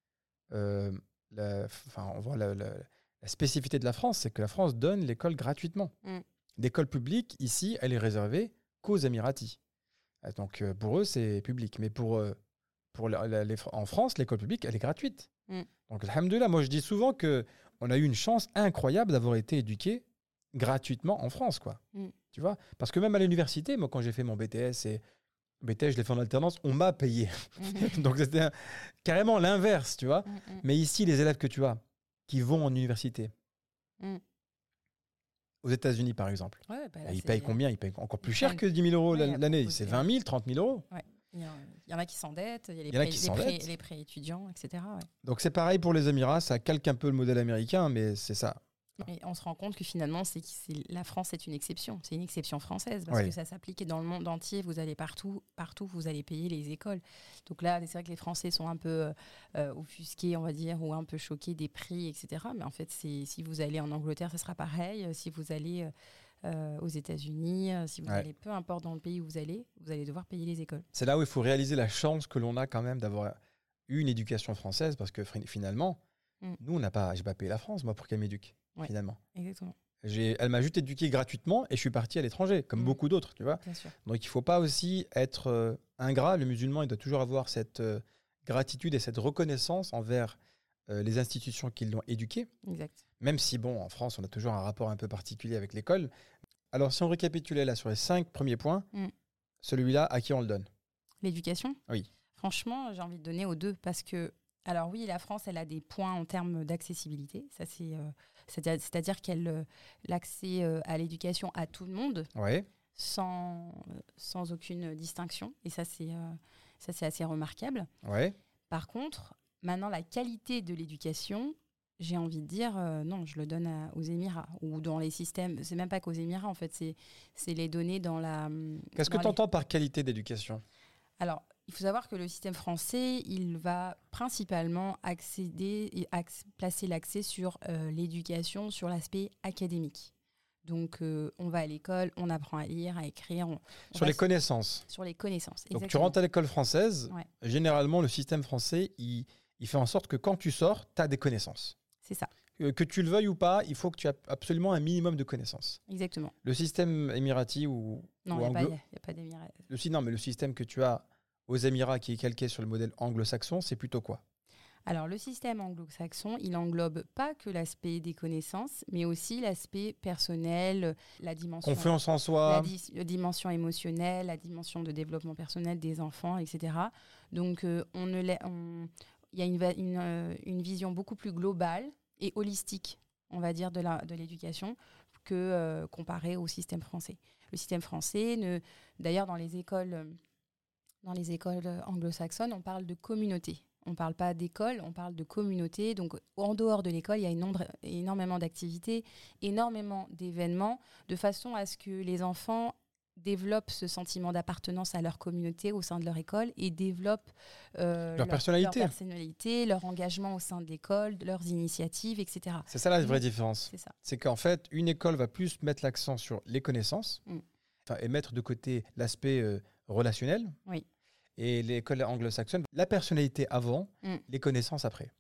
euh, la, enfin, on voit la, la- la spécificité de la France, c'est que la France donne l'école gratuitement. Mm. L'école publique, ici, elle est réservée qu'aux Émiratis. Euh, Donc, euh, pour eux, c'est public. Mais pour, euh, pour les en France, l'école publique, elle est gratuite. Mm. Donc, alhamdoulilah, moi, je dis souvent que on a eu une chance incroyable d'avoir été éduqué gratuitement en France, quoi. Mm. Tu vois? Parce que même à l'université, moi, quand j'ai fait mon BTS et BTS, je l'ai fait en alternance, on m'a payé. Mhm. Donc, c'était un- carrément l'inverse, tu vois Mm, mm. Mais ici, les élèves que tu as, qui vont en université, Mm. aux États-Unis, par exemple, Ouais, bah là, ils payent combien? Ils payent encore plus cher que 10 000 euros Ouais, l'année. C'est de- 20 000, 30 000 euros. Ouais. Il y, en a qui s'endettent, il y a les prêts- qui les prêts- s'endettent. les prêts étudiants, etc. ouais. Donc c'est pareil pour les Émirats, ça calque un peu le modèle américain, mais c'est ça. Et on se rend compte que finalement, c'est la France est une exception. C'est une exception française parce Oui. que ça s'applique dans le monde entier. Vous allez partout, partout, vous allez payer les écoles. Donc là, c'est vrai que les Français sont un peu euh, euh, offusqués, on va dire, ou un peu choqués des prix, etc. Mais en fait, si vous allez en Angleterre, ce sera pareil. Euh, Si vous allez euh, aux États-Unis, si vous Ouais. allez, peu importe dans le pays où vous allez, vous allez devoir payer les écoles. C'est là où il faut réaliser la chance que l'on a quand même d'avoir eu une éducation française, parce que finalement, Mm. nous, on n'a pas, j'ai pas payé la France, moi, pour qu'elle m'éduque, Ouais. finalement. Exactement, Elle m'a juste éduqué gratuitement et je suis parti à l'étranger, comme Mm. beaucoup d'autres, tu vois. bien sûr. Donc il faut pas aussi être euh, ingrat. Le musulman, il doit toujours avoir cette euh, gratitude et cette reconnaissance envers euh, les institutions qui l'ont éduqué. Exact. Même si, bon, en France, on a toujours un rapport un peu particulier avec l'école. Alors, si on récapitulait là sur les cinq premiers points, Mm. celui-là, à qui on le donne? L'éducation? Oui. Franchement, j'ai envie de donner aux deux parce que, alors oui, la France, elle a des points en termes d'accessibilité. Ça, c'est, euh, c'est-à-dire, qu'elle euh, l'accès euh, à l'éducation à tout le monde Ouais. sans, sans aucune distinction. Et ça, c'est, ça, c'est assez remarquable. Ouais. Par contre, maintenant, la qualité de l'éducation, j'ai envie de dire, non, je le donne à- aux Émirats ou dans les systèmes. C'est même pas qu'aux Émirats, en fait, c'est, c'est les données dans la. Qu'est-ce que tu les- entends par qualité d'éducation? Alors, il faut savoir que le système français, il va principalement accéder et axe- placer l'accès sur euh, l'éducation, sur l'aspect académique. Donc, euh, on va à l'école, on apprend à lire, à écrire, on- on Sur les connaissances. sur les connaissances. Donc tu rentres à l'école française, Ouais. généralement, le système français, il, il fait en sorte que quand tu sors, tu as des connaissances. C'est ça, Que tu le veuilles ou pas, il faut que tu aies absolument un minimum de connaissances. exactement. Le système émirati ou, Non, il n'y a, pas- a- le, sy- non, mais le système que tu as aux Émirats qui est calqué sur le modèle anglo-saxon, c'est plutôt quoi? Alors, le système anglo-saxon, il englobe pas que l'aspect des connaissances, mais aussi l'aspect personnel, la dimension. Confiance en soi. la dimension émotionnelle, la dimension de développement personnel des enfants, etc. Donc, euh, on ne il y a une, euh, une vision beaucoup plus globale et holistique, on va dire, de l'éducation que euh, comparé au système français. Le système français, d'ailleurs, dans les écoles, dans les écoles euh, anglo-saxonnes, on parle de communauté. On ne parle pas d'école, on parle de communauté. Donc, en dehors de l'école, il y a nombre- énormément d'activités, énormément d'événements, de façon à ce que les enfants développent ce sentiment d'appartenance à leur communauté au sein de leur école et développent euh, Leur personnalité. leur personnalité, leur engagement au sein de l'école, leurs initiatives, etc. C'est ça la vraie différence. C'est qu'en fait, une école va plus mettre l'accent sur les connaissances Mm. et mettre de côté l'aspect euh, relationnel. Oui. Et l'école anglo-saxonne, la personnalité avant, Mm. les connaissances après.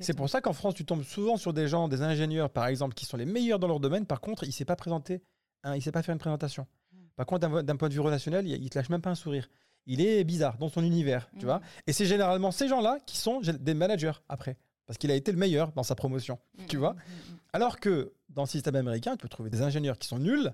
C'est pour ça qu'en France, tu tombes souvent sur des gens, des ingénieurs par exemple, qui sont les meilleurs dans leur domaine. Par contre, il ne sait pas présenter, un, il sait pas faire une présentation. Mm. Par contre, d'un point de vue relationnel, il ne te lâche même pas un sourire. Il est bizarre dans son univers, tu Mm. vois. Et c'est généralement ces gens-là qui sont des managers après. Parce qu'il a été le meilleur dans sa promotion. Tu vois Alors que dans le système américain, tu peux trouver des ingénieurs qui sont nuls.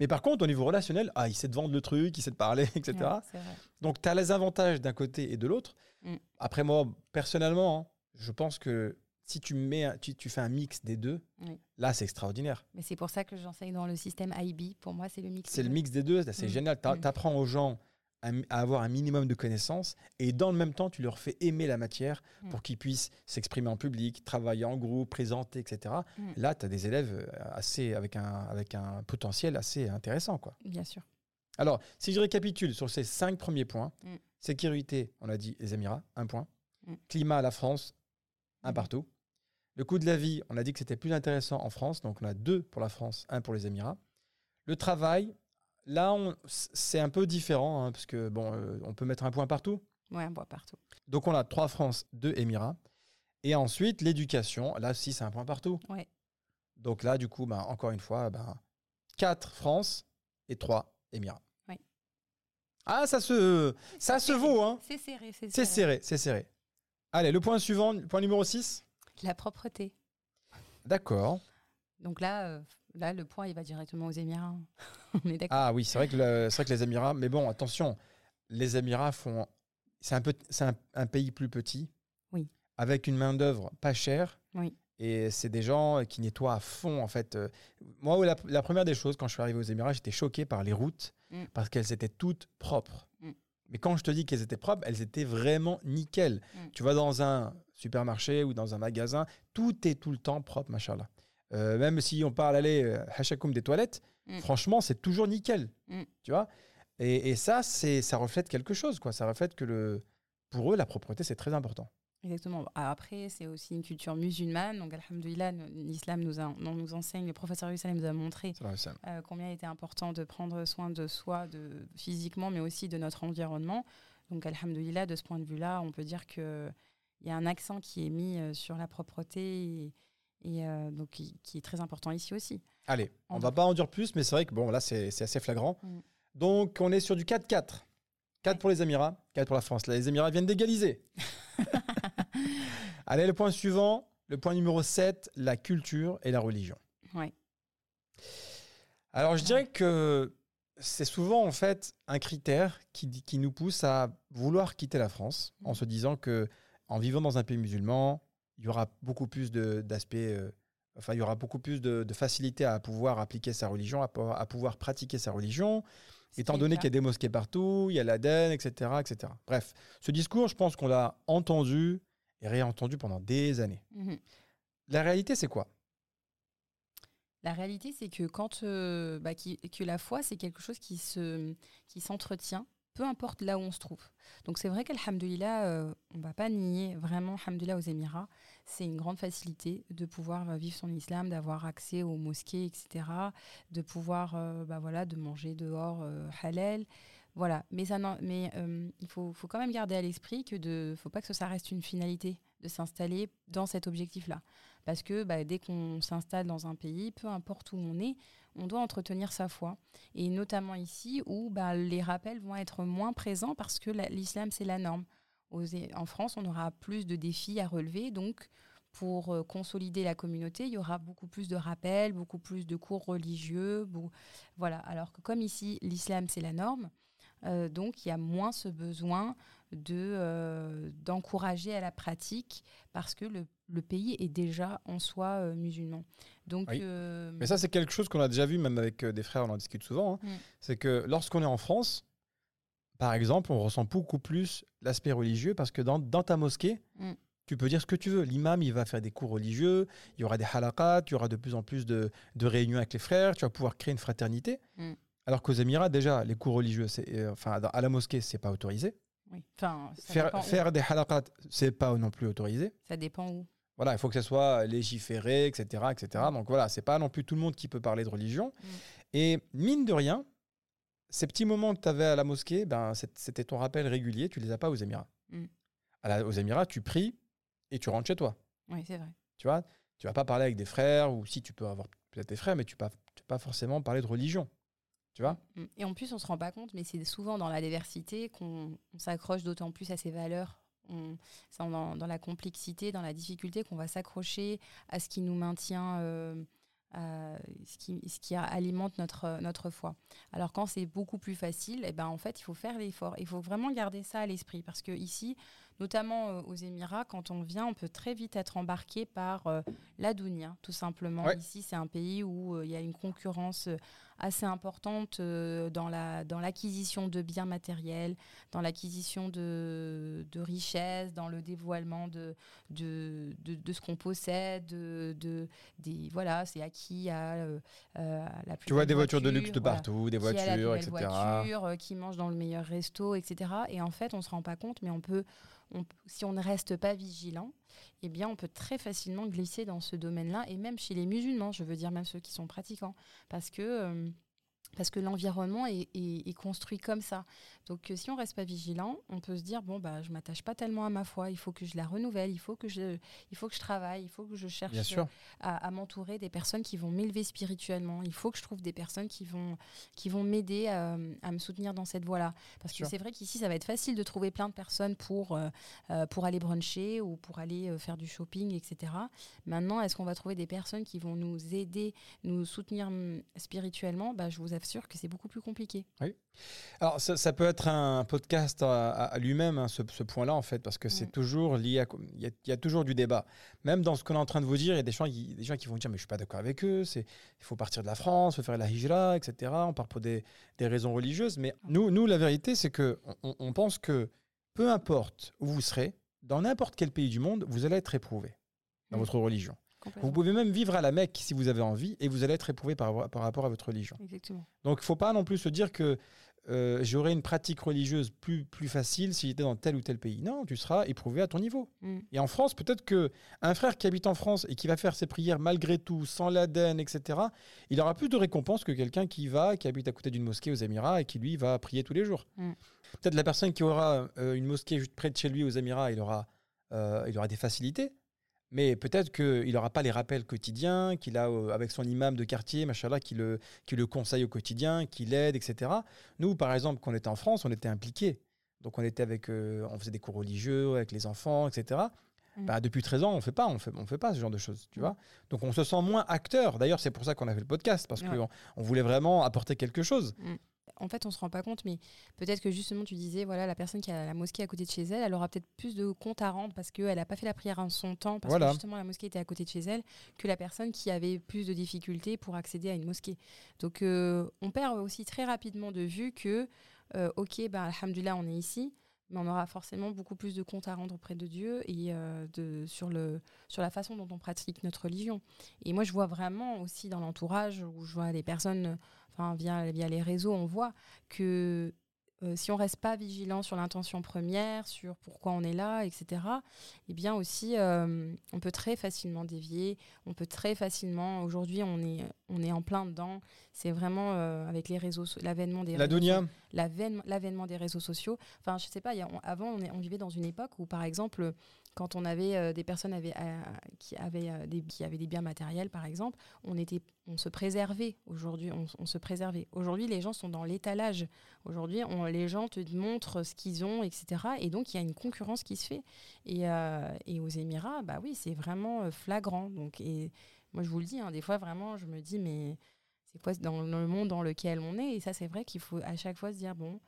Mais par contre, au niveau relationnel, ah, il sait te vendre le truc, il sait te parler, etc. Ouais. Donc, tu as les avantages d'un côté et de l'autre. Mm. Après, moi, personnellement, hein, je pense que si tu, mets un- tu, tu fais un mix des deux, Oui. là, c'est extraordinaire. Mais c'est pour ça que j'enseigne dans le système IB. Pour moi, c'est le mix. C'est le mix des deux, c'est Mm. génial. Tu Mm. apprends aux gens à, avoir un minimum de connaissances et dans le même temps, tu leur fais aimer la matière Mm. pour qu'ils puissent s'exprimer en public, travailler en groupe, présenter, etc. Mm. Là, tu as des élèves euh, assez, avec, un, avec un potentiel assez intéressant. Quoi. Bien sûr. Alors, si je récapitule sur ces cinq premiers points, Mm. sécurité, on a dit les Émirats, un point. Climat, la France, un partout. Le coût de la vie, on a dit que c'était plus intéressant en France, donc on a deux pour la France, un pour les Émirats. Le travail, là, on- c'est un peu différent, hein, parce que bon, euh, on peut mettre un point partout. Ouais, on voit partout. Donc on a trois France, deux Émirats. Et ensuite, l'éducation, là aussi, c'est un point partout. Ouais. Donc là, du coup, ben, encore une fois, ben, quatre France et trois Émirats. Ouais. Ah, ça se, ça se vaut, hein. C'est serré, c'est C'est serré. serré, c'est serré. Allez, le point suivant, le point numéro 6. La propreté. D'accord. Donc là, euh, là, le point, il va directement aux Émirats. on est d'accord. Ah oui, c'est vrai, que le- c'est vrai que les Émirats, mais bon, attention, les Émirats font. C'est un, peu, c'est un, un pays plus petit. Oui. Avec une main-d'œuvre pas chère. Oui. Et c'est des gens qui nettoient à fond, en fait. Moi, la première des choses, quand je suis arrivé aux Émirats, j'étais choqué par les routes, Mm. parce qu'elles étaient toutes propres. Mm. Mais quand je te dis qu'elles étaient propres, elles étaient vraiment nickel. Mm. Tu vas dans un supermarché ou dans un magasin, tout est tout le temps propre, machallah. Euh, même si on parle, allez, euh, hashakoum des toilettes, Mm. franchement, c'est toujours nickel. Mm. Tu vois et, et ça, c'est, ça reflète quelque chose, quoi. Ça reflète que le, pour eux, la propreté, c'est très important. Exactement. Ah, Après, c'est aussi une culture musulmane. Donc, alhamdoulilah, l'islam nous, a- nous enseigne, le professeur Hussein nous a montré euh, combien il était important de prendre soin de soi de, physiquement, mais aussi de notre environnement. Donc, alhamdoulilah, de ce point de vue-là, on peut dire qu'il y a un accent qui est mis sur la propreté et, et, euh, donc, qui, qui est très important ici aussi. Allez, on En va pas en dire plus, mais c'est vrai que bon, là, c'est, assez flagrant. Mm. Donc, on est sur du 4-4. 4 pour les Émirats, 4 pour la France. Là, les Émirats viennent d'égaliser. Allez, le point suivant, le point numéro 7, la culture et la religion. Ouais. Alors, je dirais que c'est souvent en fait un critère qui, nous pousse à vouloir quitter la France en se disant que en vivant dans un pays musulman, il y aura beaucoup plus de- d'aspects, euh, enfin, il y aura beaucoup plus de, de facilité à pouvoir appliquer sa religion, à, pouvoir- à pouvoir pratiquer sa religion, étant donné qu'il y a des mosquées partout, il y a l'Aden, etc., etc. Bref, ce discours, je pense qu'on l'a entendu et réentendu pendant des années. Mhm. La réalité, c'est quoi? La réalité, c'est que quand euh, bah, qui- que la foi, c'est quelque chose qui se qui s'entretient, peu importe là où on se trouve. Donc c'est vrai qu'alhamdoulilah, euh, on va pas nier vraiment, alhamdoulilah aux Émirats, c'est une grande facilité de pouvoir euh, vivre son islam, d'avoir accès aux mosquées, etc., de pouvoir, euh, bah voilà, de manger dehors euh, halal. Voilà, mais, ça n'en- mais il faut, faut quand même garder à l'esprit que de, faut pas que ça reste une finalité de s'installer dans cet objectif-là. Parce que bah, dès qu'on s'installe dans un pays, peu importe où on est, on doit entretenir sa foi. Et notamment ici, où bah, les rappels vont être moins présents parce que la- l'islam, c'est la norme. En France, on aura plus de défis à relever. Donc, pour euh, consolider la communauté, il y aura beaucoup plus de rappels, beaucoup plus de cours religieux. Voilà. Alors que comme ici, l'islam, c'est la norme, euh, donc il y a moins ce besoin de euh, d'encourager à la pratique parce que le, le pays est déjà en soi euh, musulman. Donc, Oui. euh, Mais ça, c'est quelque chose qu'on a déjà vu, même avec euh, des frères, on en discute souvent. hein. Mm. C'est que lorsqu'on est en France, par exemple, on ressent beaucoup plus l'aspect religieux parce que dans, dans ta mosquée, Mm. tu peux dire ce que tu veux. L'imam, il va faire des cours religieux, il y aura des halaqat, il y aura de plus en plus de, de réunions avec les frères, tu vas pouvoir créer une fraternité. Mm. Alors qu'aux Émirats, déjà, les cours religieux, enfin, à la mosquée, c'est pas autorisé. Oui. Enfin, ça, Faire, faire des halaqat, c'est pas non plus autorisé. ça dépend où. Voilà, il faut que ce soit légiféré, etc., etc. Donc voilà, c'est pas non plus tout le monde qui peut parler de religion. Mm. Et mine de rien, ces petits moments que tu avais à la mosquée, ben, c'était ton rappel régulier, tu les as pas aux Émirats. Mm. À la- aux Émirats, tu pries et tu rentres chez toi. Oui, c'est vrai. Tu vois, tu vas pas parler avec des frères, ou si tu peux avoir peut-être des frères, mais tu tu vas pas forcément parler de religion. Mm. Et en plus, on se rend pas compte, mais c'est souvent dans la diversité qu'on on s'accroche d'autant plus à ces valeurs. On- dans, la complexité, dans la difficulté qu'on va s'accrocher à ce qui nous maintient, euh, ce, qui, alimente notre, notre foi. Alors quand c'est beaucoup plus facile, eh ben, en fait, il faut faire l'effort. Il faut vraiment garder ça à l'esprit parce que ici, notamment euh, aux Émirats, quand on vient, on peut très vite être embarqué par euh, la dounia, tout simplement. Ouais. Ici, c'est un pays où euh, il y a une concurrence assez importante dans la dans l'acquisition de biens matériels, dans l'acquisition de, de richesses, dans le dévoilement de de, de, de ce qu'on possède, de, de des voilà, c'est acquis à, euh, la plus Tu vois des voitures de luxe de voilà partout, des voitures, etc. voiture, qui mange dans le meilleur resto, etc. Et en fait, on se rend pas compte, mais on peut, si on ne reste pas vigilant, eh bien, on peut très facilement glisser dans ce domaine-là, et même chez les musulmans, je veux dire même ceux qui sont pratiquants, parce que euh, parce que l'environnement est, est- est construit comme ça. Donc, euh, si on reste pas vigilant, on peut se dire bon bah je m'attache pas tellement à ma foi, il faut que je la renouvelle, il faut que je, il faut que je travaille, il faut que je cherche sûr. à, à m'entourer des personnes qui vont m'élever spirituellement. Il faut que je trouve des personnes qui vont, qui vont m'aider à, à me soutenir dans cette voie-là. Parce que c'est vrai qu'ici, ça va être facile de trouver plein de personnes pour, euh, euh, pour aller bruncher ou pour aller euh, faire du shopping, etc. Maintenant, est-ce qu'on va trouver des personnes qui vont nous aider, nous soutenir hum, spirituellement? Bah, Je vous sûr que c'est beaucoup plus compliqué. Alors, ça, ça peut être un podcast à, lui-même, hein, ce, ce point-là, en fait, parce que c'est toujours lié à. Il y, a, il y a toujours du débat. Même dans ce qu'on est en train de vous dire, il y a des gens qui, des gens qui vont dire Mais je suis pas d'accord avec eux, il faut partir de la France, il faut faire la hijra, etc. On part pour des, des raisons religieuses. Mais nous, nous la vérité, c'est que on, on pense que peu importe où vous serez, dans n'importe quel pays du monde, vous allez être éprouvé dans Mm. votre religion. Vous pouvez même vivre à la Mecque si vous avez envie, et vous allez être éprouvé par, par rapport à votre religion. Exactement. Donc, il ne faut pas non plus se dire que euh, j'aurai une pratique religieuse plus, plus facile si j'étais dans tel ou tel pays. Non, tu seras éprouvé à ton niveau. Mm. Et en France, peut-être que un frère qui habite en France et qui va faire ses prières malgré tout, sans l'Aden, etc., il aura plus de récompense que quelqu'un qui va, qui habite à côté d'une mosquée aux Émirats et qui, lui, va prier tous les jours. Mm. Peut-être la personne qui aura euh, une mosquée juste près de chez lui aux Émirats, il aura, euh, il aura des facilités. Mais peut-être qu'il n'aura pas les rappels quotidiens, qu'il a euh, avec son imam de quartier, machallah, qui le, qui le conseille au quotidien, qui l'aide, etc. Nous, par exemple, quand on était en France, on était impliqués. Donc on était avec, euh, on faisait des cours religieux avec les enfants, etc. Mm. Bah, depuis 13 ans, on fait pas, on fait, on fait pas ce genre de choses, tu Mm. vois. Donc on se sent moins acteur. D'ailleurs, c'est pour ça qu'on a fait le podcast parce Ouais. qu'on on voulait vraiment apporter quelque chose. En fait, on se rend pas compte, mais peut-être que justement, tu disais, voilà, la personne qui a la mosquée à côté de chez elle, elle aura peut-être plus de compte à rendre parce qu'elle n'a pas fait la prière en son temps, parce Voilà. que justement la mosquée était à côté de chez elle, que la personne qui avait plus de difficultés pour accéder à une mosquée. Donc, euh, on perd aussi très rapidement de vue que, euh, ok, bah, alhamdoulilah, on est ici, mais on aura forcément beaucoup plus de comptes à rendre auprès de Dieu et euh, de, sur, le, sur la façon dont on pratique notre religion. Et moi, je vois vraiment aussi dans l'entourage où je vois des personnes, enfin, via, via les réseaux, on voit que euh, si on reste pas vigilant sur l'intention première, sur pourquoi on est là, etc., eh bien aussi, euh, on peut très facilement dévier. On peut très facilement. Aujourd'hui, on est, on est en plein dedans. C'est vraiment euh, avec les réseaux, l'avènement des La réseaux Dunia, l'avènement l'avènement des réseaux sociaux. Enfin, je sais pas, il y a- on- avant, on, est- on vivait dans une époque où, par exemple, quand on avait euh, des personnes euh, qui, avaient, euh, des, qui avaient des biens matériels, par exemple, on, était, on se préservait. Aujourd'hui, on, se préservait. Aujourd'hui, les gens sont dans l'étalage. Aujourd'hui, les gens te montrent ce qu'ils ont, etc. Et donc, il y a une concurrence qui se fait. Et, aux Émirats, bah oui, c'est vraiment flagrant. Donc, et moi, je vous le dis, hein, des fois, vraiment, je me dis, mais c'est quoi dans le monde dans lequel on est? Et ça, c'est vrai qu'il faut à chaque fois se dire, bon,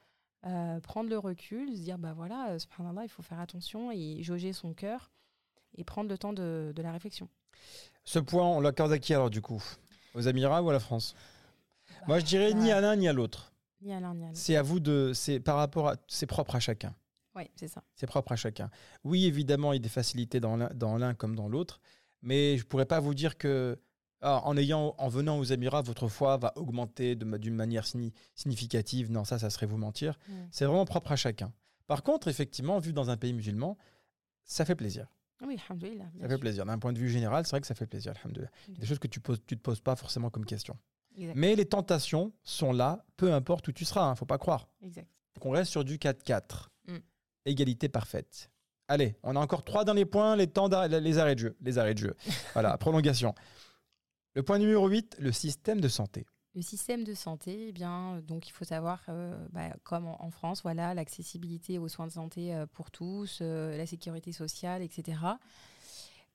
euh, prendre le recul, se dire, bah voilà, euh, subhanallah, il faut faire attention et jauger son cœur et prendre le temps de, de la réflexion. ce point, on l'accorde à qui alors du coup? Aux Émirats ou à la France? Moi, je dirais bah, ni à l'un ni à l'autre. Ni à l'un ni à l'autre. C'est à vous de, c'est par rapport à, c'est propre à chacun. Oui, c'est ça. C'est propre à chacun. Oui, évidemment, il y a des facilités dans l'un, comme dans l'autre, mais je pourrais pas vous dire que en ayant, en venant aux Émirats, votre foi va augmenter d'une manière signi- significative. Non, ça, ça serait vous mentir. Mm. C'est vraiment propre à chacun. Par contre, effectivement, vu dans un pays musulman, ça fait plaisir. Oui, alhamdoulilah. Ça fait plaisir. D'un point de vue général, c'est vrai que ça fait plaisir, alhamdoulilah. Des choses que tu tu te poses pas forcément comme question. Exact. Mais les tentations sont là, peu importe où tu seras, hein, faut pas croire. exact. Donc on reste sur du 4-4. Mm. Égalité parfaite. Allez, on a encore trois derniers points, les, temps d'arrêt- les arrêts de jeu. Les arrêts de jeu. voilà, prolongation. Le point numéro 8, le système de santé. Le système de santé, eh bien, euh, donc il faut savoir, euh, bah, comme en, France, voilà, l'accessibilité aux soins de santé euh, pour tous, la sécurité sociale, etc.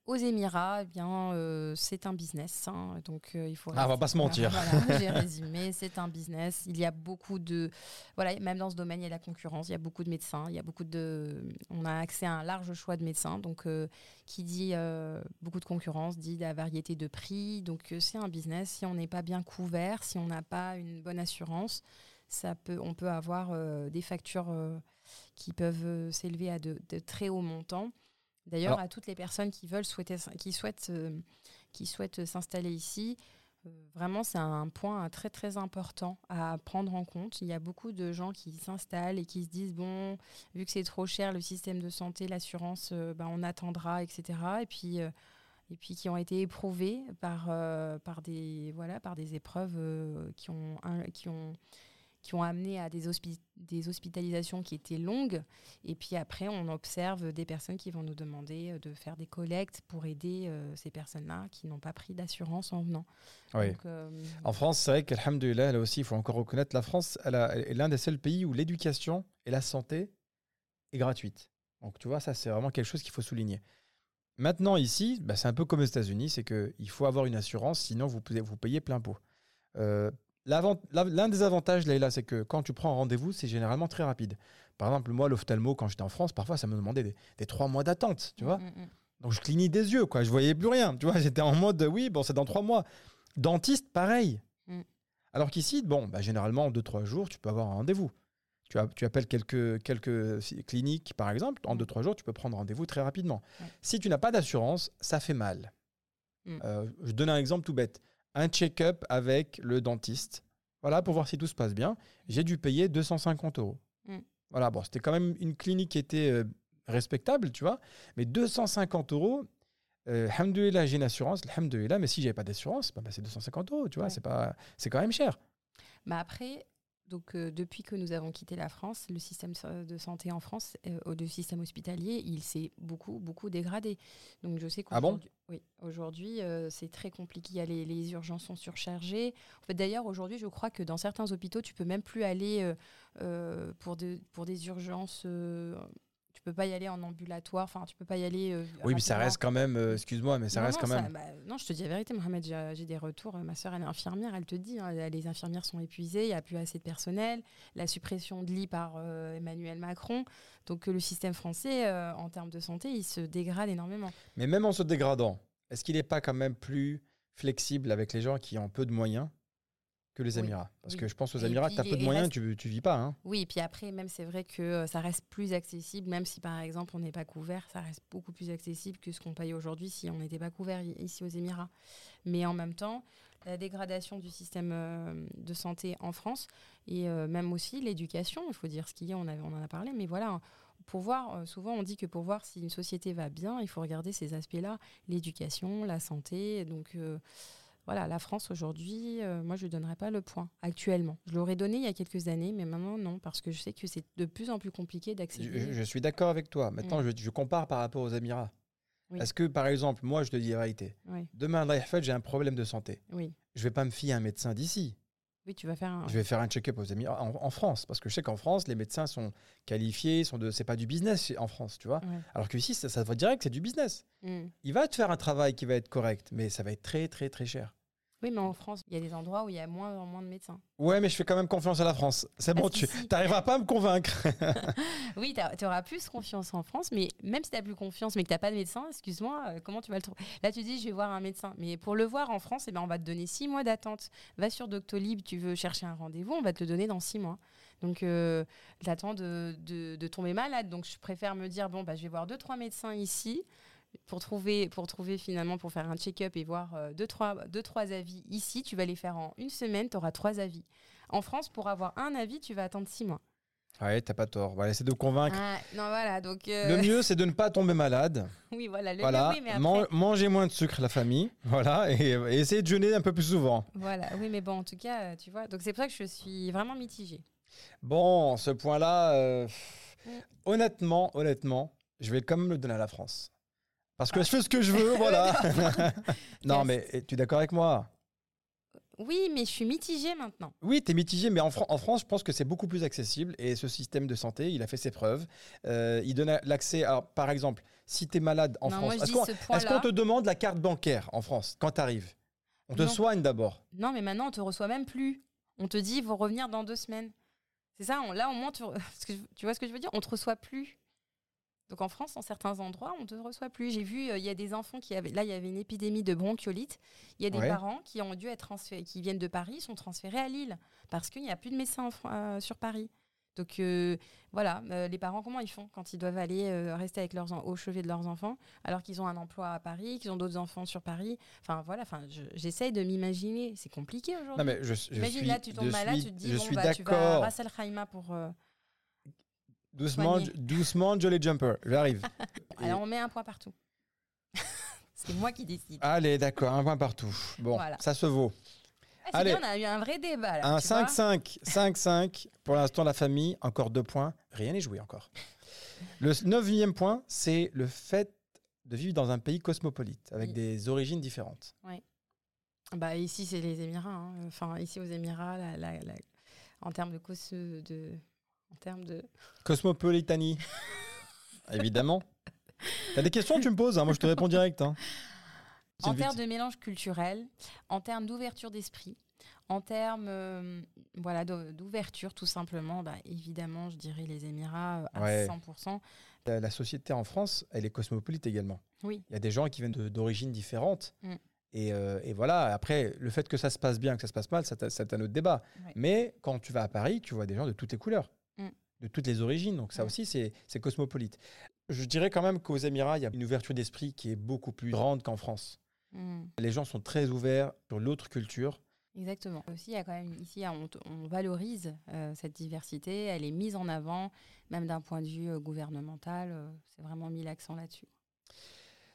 Aux Émirats, eh bien, euh, c'est un business, hein, donc euh, il faut. Ah, on va pas se mentir. Voilà, j'ai résumé, c'est un business. Il y a beaucoup de, voilà, même dans ce domaine, il y a la concurrence. Il y a beaucoup de médecins, il y a beaucoup de, on a accès à un large choix de médecins, donc euh, qui dit beaucoup de concurrence dit la variété de prix. Donc c'est un business. Si on n'est pas bien couvert, si on n'a pas une bonne assurance, ça peut, on peut avoir des factures qui peuvent s'élever à de, de très hauts montants. D'ailleurs, à toutes les personnes qui veulent souhaiter, qui souhaitent, euh, qui souhaitent s'installer ici, euh, vraiment c'est un point très très important à prendre en compte. Il y a beaucoup de gens qui s'installent et qui se disent bon, vu que c'est trop cher le système de santé, l'assurance, euh, ben, on attendra, etc. Et puis et puis qui ont été éprouvés par par des voilà par des épreuves qui ont un- qui ont qui ont amené à des, hospi- des hospitalisations qui étaient longues. Et puis après, on observe des personnes qui vont nous demander euh, de faire des collectes pour aider euh, ces personnes-là qui n'ont pas pris d'assurance en venant. Oui. Donc, euh, En France, c'est vrai qu'Alhamdulillah, là aussi, il faut encore reconnaître, la France elle a- elle est l'un des seuls pays où l'éducation et la santé est gratuite. Donc tu vois, ça c'est vraiment quelque chose qu'il faut souligner. Maintenant ici, bah, c'est un peu comme aux États-Unis, c'est qu'il faut avoir une assurance, sinon vous, vous payez plein pot. Euh, l'un des avantages, Leïla, c'est que quand tu prends un rendez-vous, c'est généralement très rapide. Par exemple, moi, l'ophtalmo, quand j'étais en France, parfois, ça me demandait des, des trois mois d'attente, tu vois. Mm, mm, mm. Donc, je clignais des yeux, quoi. Je voyais plus rien, tu vois. J'étais en mode, oui, bon, c'est dans trois mois. Dentiste, pareil. Mm. Alors qu'ici, bon, bah, généralement, en deux, trois jours, tu peux avoir un rendez-vous. Tu, appelles quelques, cliniques, par exemple, en deux, trois jours, tu peux prendre rendez-vous très rapidement. Si tu n'as pas d'assurance, ça fait mal. Euh, je donne un exemple tout bête. Un check-up avec le dentiste. Voilà, pour voir si tout se passe bien. J'ai dû payer 250 euros. Mm. Voilà, bon, c'était quand même une clinique qui était euh, respectable, tu vois. Mais 250 euros, euh, alhamdoulilah, j'ai une assurance, alhamdoulilah, mais si j'avais pas d'assurance, bah, bah, c'est 250 euros, tu vois, Ouais. c'est pas, c'est quand même cher. Bah après, donc, euh, depuis que nous avons quitté la France, le système de santé en France, euh, au- le système hospitalier, il s'est beaucoup, beaucoup dégradé. Donc je sais Ah bon qu'aujourd'hui, oui, aujourd'hui, euh, c'est très compliqué. Les, les urgences sont surchargées. En fait, d'ailleurs, aujourd'hui, je crois que dans certains hôpitaux, tu peux même plus aller euh, pour, de- pour des urgences. Euh, peux pas y aller en ambulatoire. Enfin, tu peux pas y aller. euh, Oui, mais ça reste quand même, euh, excuse-moi, mais ça Non, reste non, quand ça- même. bah, non, je te dis la vérité, Mohamed, j'ai j'ai des retours. Ma soeur, elle est infirmière, elle te dit, hein, les infirmières sont épuisées, il n'y a plus assez de personnel, la suppression de lits par euh, Emmanuel Macron. Donc euh, le système français, euh, en termes de santé, il se dégrade énormément. Mais même en se dégradant, est-ce qu'il n'est pas quand même plus flexible avec les gens qui ont peu de moyens que les Oui, Émirats Parce oui. que je pense aux puis, tu as peu de moyens, reste- tu, tu vis pas. Hein. Oui, et puis après, même c'est vrai que euh, ça reste plus accessible, même si par exemple on n'est pas couvert, ça reste beaucoup plus accessible que ce qu'on paye aujourd'hui si on n'était pas couvert ici aux Émirats. Mais en même temps, la dégradation du système euh, de santé en France et euh, même aussi l'éducation, il faut dire ce qu'il y a, on, avait- on en a parlé, mais voilà. Pour voir, souvent on dit que pour voir si une société va bien, il faut regarder ces aspects-là, l'éducation, la santé. Donc euh, voilà, la France aujourd'hui, euh, moi je ne donnerais pas le point actuellement. Je l'aurais donné il y a quelques années, mais maintenant non, parce que je sais que c'est de plus en plus compliqué d'accéder. je suis d'accord avec toi. Maintenant, je, je compare par rapport aux Émirats. Oui. Est-ce que, par exemple, moi, je te dis la vérité, Oui, demain, Allah yahfad, j'ai un problème de santé. oui, Je vais pas me fier à un médecin d'ici. oui, tu vas faire un. Je vais faire un check-up aux Émirats, en, en France, parce que je sais qu'en France, les médecins sont qualifiés, sont de, c'est pas du business en France, tu vois. Ouais. Alors qu'ici, ça, ça va direct, c'est du business. Mm. Il va te faire un travail qui va être correct, mais ça va être très, très, très cher. Oui, mais en France, il y a des endroits où il y a moins en moins de médecins. Ouais, mais je fais quand même confiance à la France. C'est bon, tu n'arriveras pas à me convaincre. Oui, tu auras plus confiance en France, mais même si tu n'as plus confiance, mais que tu n'as pas de médecin, excuse-moi, euh, comment tu vas le trouver? Là, tu dis, je vais voir un médecin. Mais pour le voir en France, eh ben, on va te donner six mois d'attente. Va sur Doctolib, tu veux chercher un rendez-vous, on va te le donner dans six mois. Donc, euh, tu attends de, de- de tomber malade. Donc, je préfère me dire, bon, bah, je vais voir deux, trois médecins ici pour trouver, pour trouver finalement, pour faire un check-up et voir euh, deux, trois, deux, trois avis ici. Tu vas les faire en une semaine, tu auras trois avis. En France, pour avoir un avis, tu vas attendre six mois. ouais, t'as pas tort. Voilà, c'est de convaincre. Ah, non, voilà. Donc, euh, Le mieux, c'est de ne pas tomber malade. oui, voilà. Le voilà, mieux, oui, mais après, Man- mangez moins de sucre, la famille. Voilà, et, et essayez de jeûner un peu plus souvent. Voilà, oui, mais bon, en tout cas, tu vois, donc c'est pour ça que je suis vraiment mitigée. Bon, ce point-là, euh, Mm. honnêtement, honnêtement, je vais quand même le donner à la France. Parce que je fais ce que je veux, voilà. non, mais tu es d'accord avec moi? Oui, mais je suis mitigée maintenant. Oui, tu es mitigé, mais en, Fran- en France, je pense que c'est beaucoup plus accessible. Et ce système de santé, il a fait ses preuves. Euh, il donne l'accès, alors, par exemple, si tu es malade en non, France, est-ce qu'on te demande la carte bancaire en France quand tu arrives On te Non. soigne d'abord. Non, mais maintenant on te reçoit même plus. On te dit, il faut revenir dans deux semaines. C'est ça, on- là au moins, tu, tu vois ce que je veux dire? On te reçoit plus. Donc en France, dans certains endroits, on te reçoit plus. J'ai vu, euh, il y a des enfants qui avaient. Là, il y avait une épidémie de bronchiolite. Il y a des Ouais. parents qui ont dû être transférés, qui viennent de Paris, sont transférés à Lille parce qu'il n'y a plus de médecins en euh, sur Paris. Donc euh, voilà, les parents, comment ils font quand ils doivent aller rester avec leurs en- au chevet de leurs enfants, alors qu'ils ont un emploi à Paris, qu'ils ont d'autres enfants sur Paris? Enfin voilà, enfin, je- j'essaye de m'imaginer. C'est compliqué aujourd'hui. Je, je Imagine suis, là, tu tombes je malade, suis- tu te dis, je bon, bah, tu vas à. Ras Al Khaimah pour. Doucement, soigner. doucement, Jolly Jumper. J'arrive. Et- Alors on met un point partout. C'est moi qui décide. Allez, d'accord, un point partout. Bon, Voilà. ça se vaut. Ah, c'est allez. bien, on a eu un vrai débat. Là, Un tu vois. 5-5. 5-5. Pour l'instant, la famille, encore deux points. Rien n'est joué encore. Le neuvième point, c'est le fait de vivre dans un pays cosmopolite, avec Oui. des origines différentes. Bah, ici, c'est les Émirats. hein. Enfin, ici aux Émirats, la- la- la- en termes de, cos- de. En termes de. Cosmopolitanie. Évidemment. T'as des questions, tu me poses. hein. Moi, je te réponds direct. hein. En termes de mélange culturel, en termes d'ouverture d'esprit, En termes euh, voilà, d'ou- d'ouverture, tout simplement, bah, évidemment, je dirais les Émirats euh, à Ouais. 100%. La, la société en France, elle est cosmopolite également. Oui. Il y a des gens qui viennent d'origines différentes. Mm. Et, euh, et voilà, après, le fait que ça se passe bien, que ça se passe mal, c'est un autre débat. Ouais. Mais quand tu vas à Paris, tu vois des gens de toutes les couleurs. De toutes les origines. Donc ça Ouais. aussi, c'est cosmopolite. Je dirais quand même qu'aux Émirats, il y a une ouverture d'esprit qui est beaucoup plus grande qu'en France. Mm. Les gens sont très ouverts sur l'autre culture. Exactement. Aussi, il y a quand même ici, on valorise euh, cette diversité. Elle est mise en avant, même d'un point de vue euh, gouvernemental. euh, c'est vraiment mis l'accent là-dessus.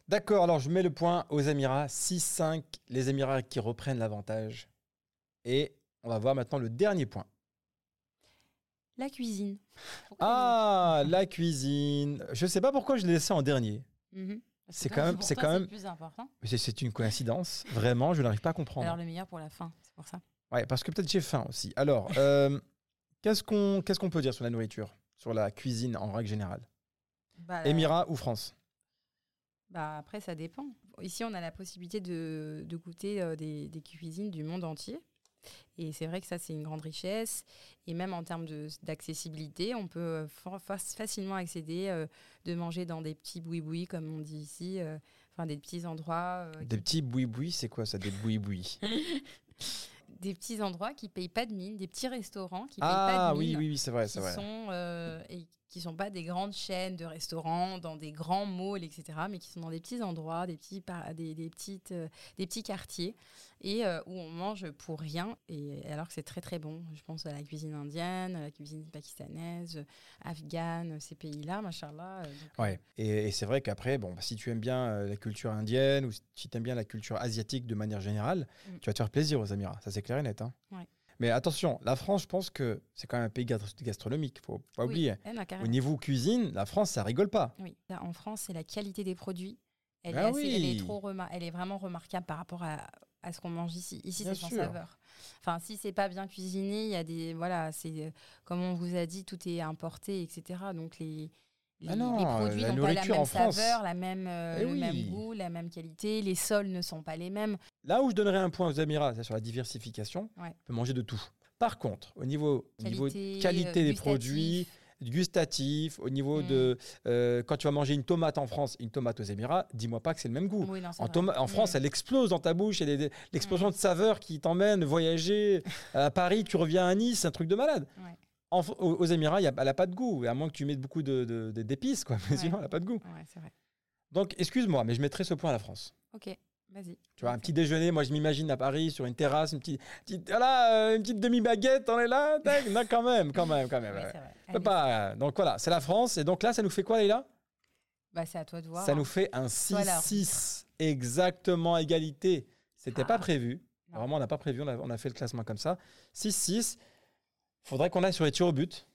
D'accord, alors je mets le point aux Émirats. 6-5, les Émirats qui reprennent l'avantage. Et on va voir maintenant le dernier point. La cuisine. Pourquoi Ah, la cuisine. Je ne sais pas pourquoi je l'ai laissé en dernier. Mhm. C'est quand même- c'est quand même- plus important. Mais c'est- une coïncidence. Vraiment, je n'arrive pas à comprendre. Alors le meilleur pour la fin, c'est pour ça. Ouais, parce que peut-être j'ai faim aussi. Alors, euh, qu'est-ce qu'on qu'est-ce qu'on peut dire sur la nourriture Sur la cuisine en règle générale? Bah, Émirats ou France? Bah après, ça dépend. Ici, on a la possibilité de, de goûter euh, des, des cuisines du monde entier. Et c'est vrai que ça, c'est une grande richesse. Et même en termes d'accessibilité, on peut euh, fa- fa- facilement accéder, euh, de manger dans des petits boui-boui, comme on dit ici, euh, enfin des petits endroits. euh, Des petits boui-boui, c'est quoi ça Des boui-boui? Des petits endroits qui payent pas de mine, des petits restaurants qui payent pas Ah de oui, mine. oui, oui, c'est vrai, c'est vrai. sont et qui sont pas des grandes chaînes de restaurants dans des grands malls etc mais qui sont dans des petits endroits des petits des, des petites euh, des petits quartiers et euh, où on mange pour rien et alors que c'est très très bon je pense à la cuisine indienne à la cuisine pakistanaise euh, afghane ces pays là machallah euh, Ouais. Et, et c'est vrai qu'après, bon, si tu aimes bien la culture indienne ou si tu aimes bien la culture asiatique de manière générale, Mm. tu vas te faire plaisir aux Émirats. Ça, c'est clair et net. hein. Ouais. Mais attention, la France, je pense que c'est quand même un pays gastro- gastronomique. faut pas oui, oublier. eh, non, Au niveau cuisine, la France, ça rigole pas. Oui, là, en France, c'est la qualité des produits. Elle, Ah est, assez- elle, oui. est trop remar- elle est vraiment remarquable par rapport à, à ce qu'on mange ici. Ici, c'est sans saveur. Enfin, si c'est pas bien cuisiné, il y a des. Voilà, c'est. euh, Comme on vous a dit, tout est importé, etc. Donc, les. Les, Ah non, les produits la n'ont pas la nourriture même en France. la même, euh, Eh le oui. même goût, la même qualité. Les sols ne sont pas les mêmes. Là où je donnerais un point aux Émirats, c'est sur la diversification. Ouais. On peut manger de tout. Par contre, au niveau, au niveau Qualité, qualité euh, des gustatif. produits, gustatif, au niveau Mm. de euh, quand tu vas manger une tomate en France, une tomate aux Émirats, dis-moi pas que c'est le même goût. Oui, non, c'est En, France, Mm. elle explose dans ta bouche. L'explosion de saveurs qui t'emmène voyager à Paris. Tu reviens à Nice, c'est un truc de malade. Ouais. En aux, aux Émirats, y a- elle n'a pas de goût, à moins que tu mettes beaucoup de- de- de- d'épices, quoi. Mais Ouais. sinon, elle n'a pas de goût. Ouais, c'est vrai. Donc, excuse-moi, mais je mettrai ce point à la France. Ok, vas-y. Tu vois, un petit déjeuner, moi je m'imagine à Paris sur une terrasse, une petite, petite- voilà, euh, une petite demi-baguette, on est là, tac, non, quand même, quand même, quand même. Ouais, pas, donc voilà, c'est la France, et donc là, ça nous fait quoi, Leïla? Bah, c'est à toi de voir. Ça hein. nous fait un Toi, l'arbitre. 6-6, exactement égalité. C'était pas Ah. prévu, Non. vraiment, on n'a pas prévu, on a, on a fait le classement comme ça. 6-6, faudrait qu'on aille sur les tirs au but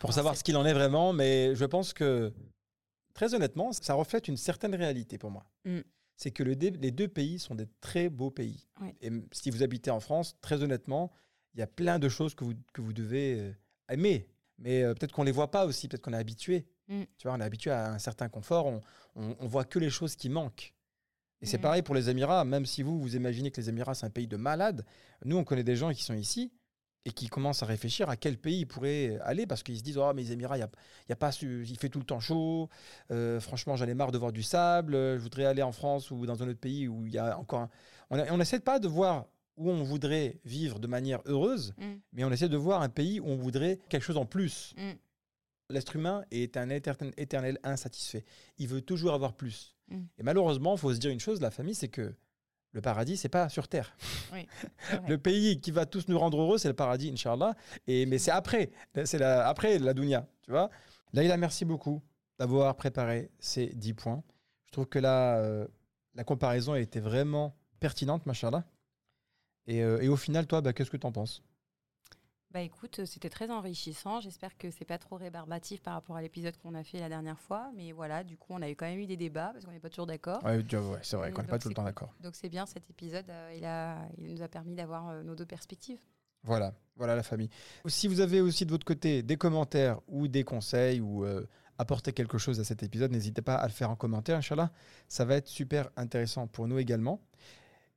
pour Non, savoir ce qu'il en est vraiment, mais je pense que, très honnêtement, ça reflète une certaine réalité pour moi. Mm. C'est que le les deux pays sont des très beaux pays. Ouais. Et si vous habitez en France, très honnêtement, il y a plein de choses que vous, que vous devez euh, aimer. Mais euh, peut-être qu'on ne les voit pas aussi, peut-être qu'on est habitué. Mm. Tu vois, on est habitué à un certain confort, on, on, on voit que les choses qui manquent. Et c'est Mm. pareil pour les Émirats, même si vous, vous imaginez que les Émirats, c'est un pays de malades, nous, on connaît des gens qui sont ici et qui commencent à réfléchir à quel pays ils pourraient aller parce qu'ils se disent Oh, mais les Émirats, il y a, y a pas, il fait tout le temps chaud, euh, franchement, j'en ai marre de voir du sable, euh, je voudrais aller en France ou dans un autre pays où il y a encore un. On n'essaie pas de voir où on voudrait vivre de manière heureuse, Mm. mais on essaie de voir un pays où on voudrait quelque chose en plus. Mm. L'être humain est un éternel, éternel insatisfait. Il veut toujours avoir plus. Mm. Et malheureusement, il faut se dire une chose, la famille, c'est que le paradis, c'est pas sur Terre. Oui. Le pays qui va tous nous rendre heureux, c'est le paradis, Inch'Allah. Et, mais c'est après, c'est la, après la dunya, tu vois. Laïla, merci beaucoup d'avoir préparé ces 10 points. Je trouve que là, euh, la comparaison a été vraiment pertinente, machallah. Et, euh, et au final, toi, bah, qu'est-ce que tu en penses? Bah écoute, c'était très enrichissant. J'espère que c'est pas trop rébarbatif par rapport à l'épisode qu'on a fait la dernière fois. Mais voilà, du coup, on a eu quand même eu des débats parce qu'on n'est pas toujours d'accord. Ouais, ouais, c'est vrai qu'on n'est pas tout le temps d'accord. Donc c'est bien cet épisode. euh, il, a, il nous a permis d'avoir euh, nos deux perspectives. Voilà, voilà la famille. Si vous avez aussi de votre côté des commentaires ou des conseils ou euh, apporter quelque chose à cet épisode, n'hésitez pas à le faire en commentaire, Inch'Allah. Ça va être super intéressant pour nous également.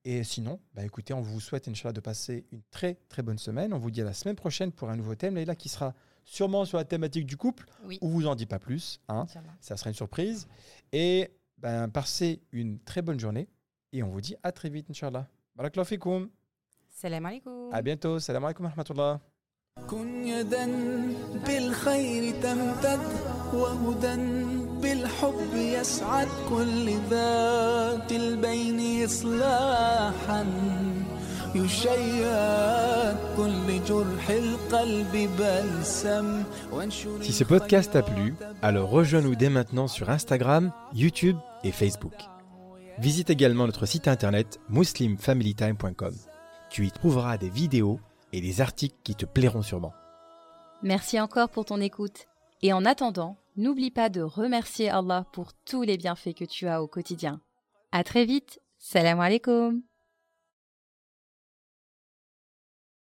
Et sinon, bah écoutez, on vous souhaite, Inch'Allah, de passer une très très bonne semaine. On vous dit à la semaine prochaine pour un nouveau thème, là qui sera sûrement sur la thématique du couple. Oui. On vous en dit pas plus. Hein. Inch'Allah. Ça sera une surprise. Et ben, passez une très bonne journée. Et on vous dit à très vite, Inch'Allah. Barakallahu fikoum. Salam alaikum. À bientôt. Salam alaikum wa rahmatullah. كن يدا بالخير تمتد وهدى بالحب يسعد كل ذات البين إصلاحا يشيد كل جرح القلب بلسم وانشر Si ce podcast t'a plu, alors rejoins-nous dès maintenant sur Instagram, YouTube et Facebook. Visite également notre site internet muslimfamilytime.com. Tu y trouveras des vidéos et des articles qui te plairont sûrement. Merci encore pour ton écoute. Et en attendant, n'oublie pas de remercier Allah pour tous les bienfaits que tu as au quotidien. À très vite. Salam alaikum.